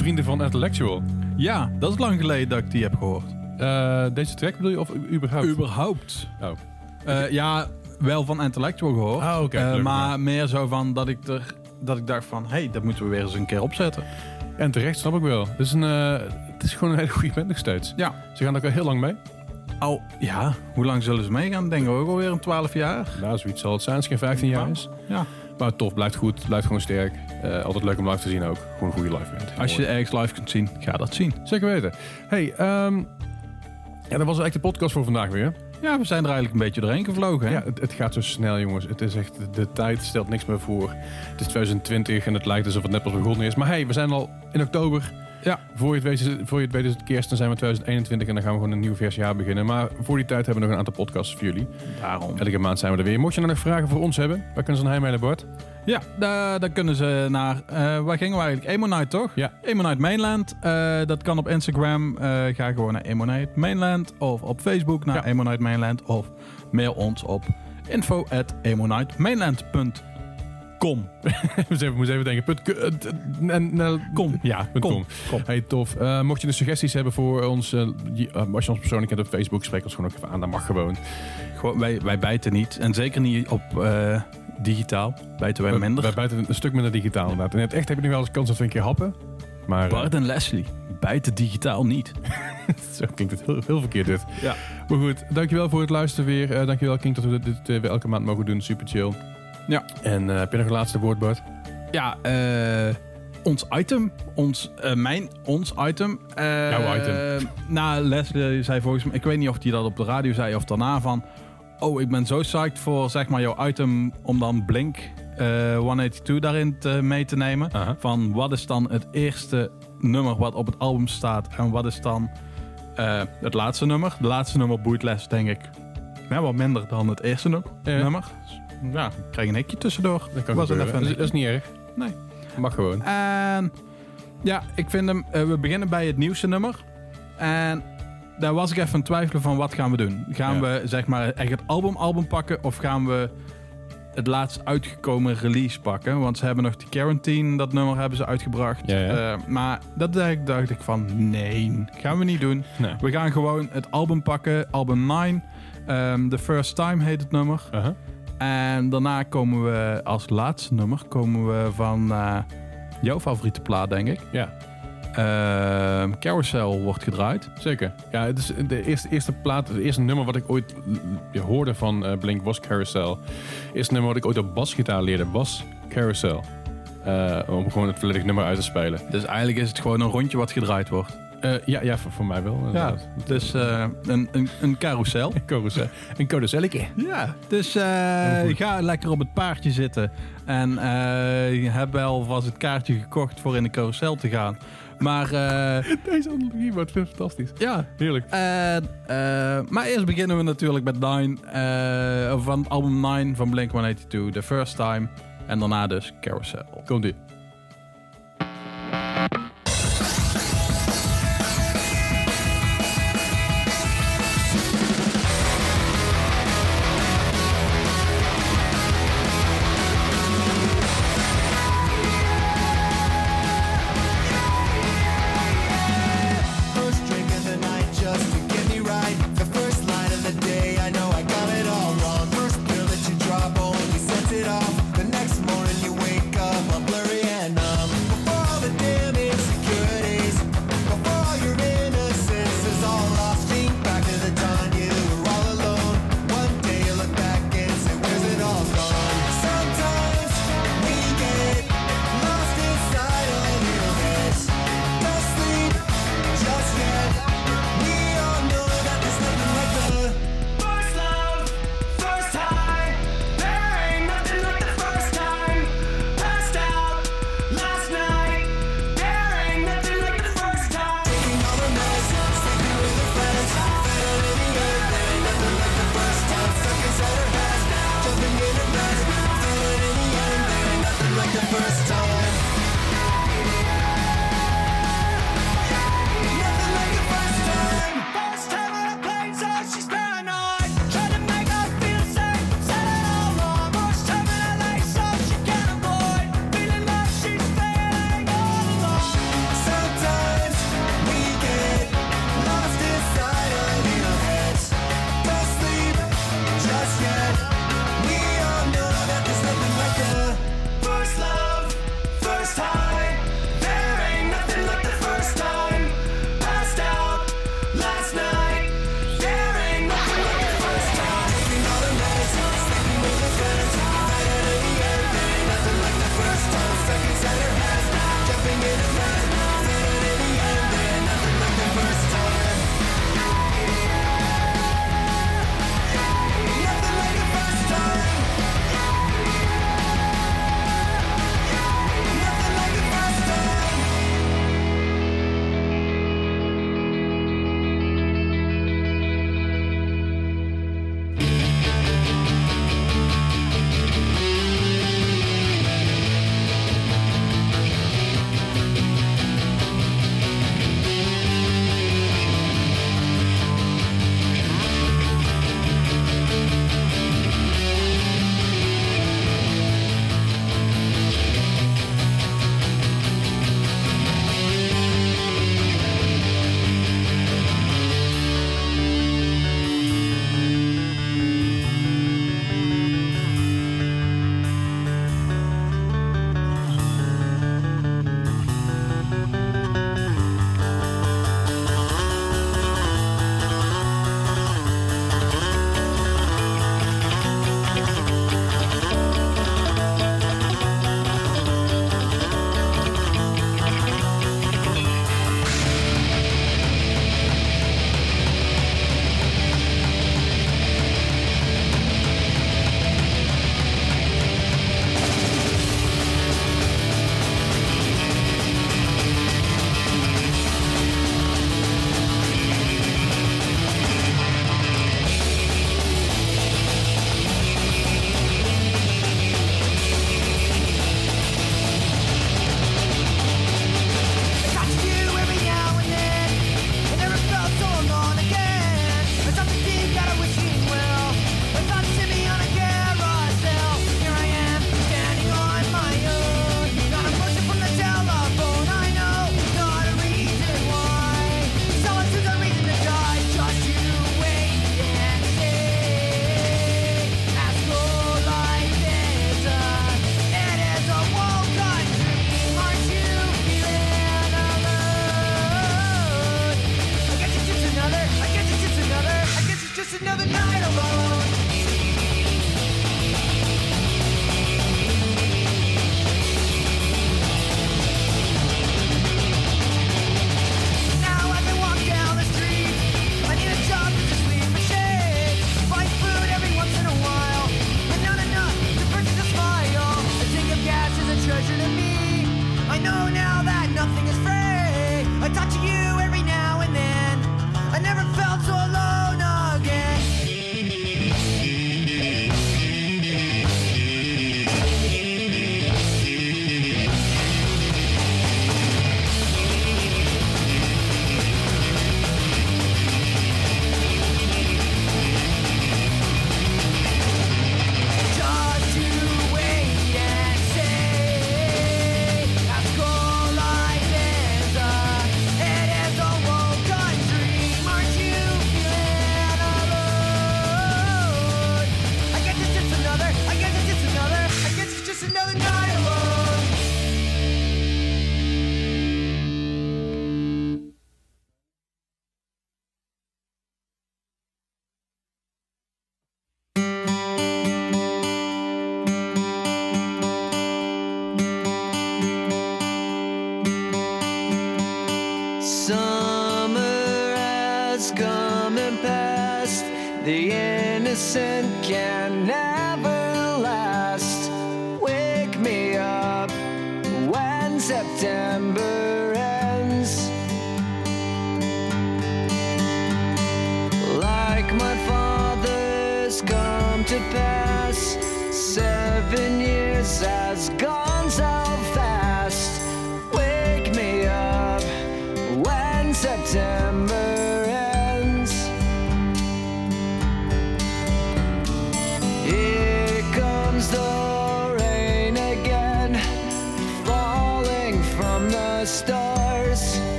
Vrienden van Intellectual. Ja, dat is lang geleden dat ik die heb gehoord. Eh, deze track bedoel je of u- überhaupt? Überhaupt. Oh. Eh, ja, wel van Intellectual gehoord. Ah, oké, Eh, maar meer zo van dat ik, er, dat ik dacht van... Hé, hey, dat moeten we weer eens een keer opzetten. En terecht, snap ik wel. Het is, een, eh, het is gewoon een hele goede band nog steeds. Ja. Ze gaan ook al heel lang mee. Al, ja, hoe lang zullen ze meegaan? Denk ik ook alweer een 12 jaar. Nou, zoiets zal het zijn als het geen 15 jaar is. Ja. Maar tof, blijft goed, blijft gewoon sterk. Eh, altijd leuk om live te zien ook. Gewoon een goede live band. Als je ergens live kunt zien, ga dat zien. Zeker weten. Hey, ehm, Ja, dat was eigenlijk de podcast voor vandaag weer. Ja, we zijn er eigenlijk een beetje doorheen gevlogen. Hè? Ja, het, het gaat zo snel, jongens. Het is echt, de tijd stelt niks meer voor. Het is 2020 en het lijkt alsof het net pas begonnen is. Maar hey, we zijn al in oktober. Ja. Voor je het weet, is het- voor je het weet is het kerst, dan zijn we 2021 en dan gaan we gewoon een nieuw vers jaar beginnen. Maar voor die tijd hebben we nog een aantal podcasts voor jullie. Daarom. Elke maand zijn we er weer. Mocht je nou nog vragen voor ons hebben, waar kunnen ze heen mailen, Bart? Ja, daar, daar kunnen ze naar. eh, waar gingen we eigenlijk? Emonite, toch? Ja. Emonite Mainland. Eh, dat kan op Instagram. Eh, ga gewoon naar Emonite Mainland. Of op Facebook naar Ja. Emonite Mainland. Of mail ons op info at emonitemainland.com. We even, moeten even denken. Eh, Kom. Ja, punt Kom. com. Kom. Hey, tof. Eh, mocht je dus suggesties hebben voor ons, eh, als je ons persoonlijk kent op Facebook, spreek ons gewoon ook even aan. Dat mag gewoon. Gewoon, wij, wij bijten niet. En zeker niet op digitaal. Bijten wij minder. Wij buiten een stuk minder digitaal inderdaad. En in het echt heb je nu wel eens kans dat we een keer happen. Maar Bart en Leslie bijten digitaal niet. zo klinkt het heel, heel verkeerd dit. Ja. Maar goed, dankjewel voor het luisteren weer. Eh, dankjewel King dat we dit, dit weer elke maand mogen doen. Super chill. Ja. En eh, heb je nog een laatste woord, Bart? Ja, eh, ons item. Ons, eh, mijn, ons item. eh, Jouw item. Nou, Leslie zei volgens mij... Ik weet niet of hij dat op de radio zei of daarna van... Oh, ik ben zo psyched voor zeg maar jouw item om dan Blink eh, 182 daarin te, mee te nemen. Van wat is dan het eerste nummer wat op het album staat en wat is dan het laatste nummer? De laatste nummer boeit Les, denk ik. Ja, wat minder dan het eerste nummer. Ja, ik krijg een hekje tussendoor. Dat kan Was het gebeuren. even Dat is, dat is niet erg. Nee. Mag gewoon. En ja, ik vind hem. eh, we beginnen bij het nieuwste nummer. En daar was ik even aan het twijfelen van wat gaan we doen. Gaan Ja. we zeg maar echt het album album pakken of gaan we het laatst uitgekomen release pakken? Want ze hebben nog die Quarantine, dat nummer hebben ze uitgebracht. Ja, ja. Eh, maar dat dacht ik, dacht ik van nee, gaan we niet doen. Nee. We gaan gewoon het album pakken, album 9. Ehm, The First Time heet het nummer. En daarna komen we als laatste nummer komen we van eh, jouw favoriete plaat, denk ik. Ja, Ehm, Carousel wordt gedraaid. zeker. Ja, het is de eerste, eerste plaat, het eerste nummer wat ik ooit hoorde van eh, Blink was Carousel. Het eerste nummer wat ik ooit op basgitaar leerde was Carousel. Eh, om gewoon het volledig nummer uit te spelen. Dus eigenlijk is het gewoon een rondje wat gedraaid wordt. Eh, ja, ja voor, voor mij wel. Ja, dus eh, een, een, een carousel. Carousel. Een carouselletje. Ja, dus goed. ga lekker op het paardje zitten. En je hebt wel vast het kaartje gekocht voor in de carousel te gaan. Maar Deze analogie wordt fantastisch. ja, Heerlijk. Maar eerst beginnen we natuurlijk met Nine, van album 9 van Blink-182, The First Time. En daarna dus Carousel. Komt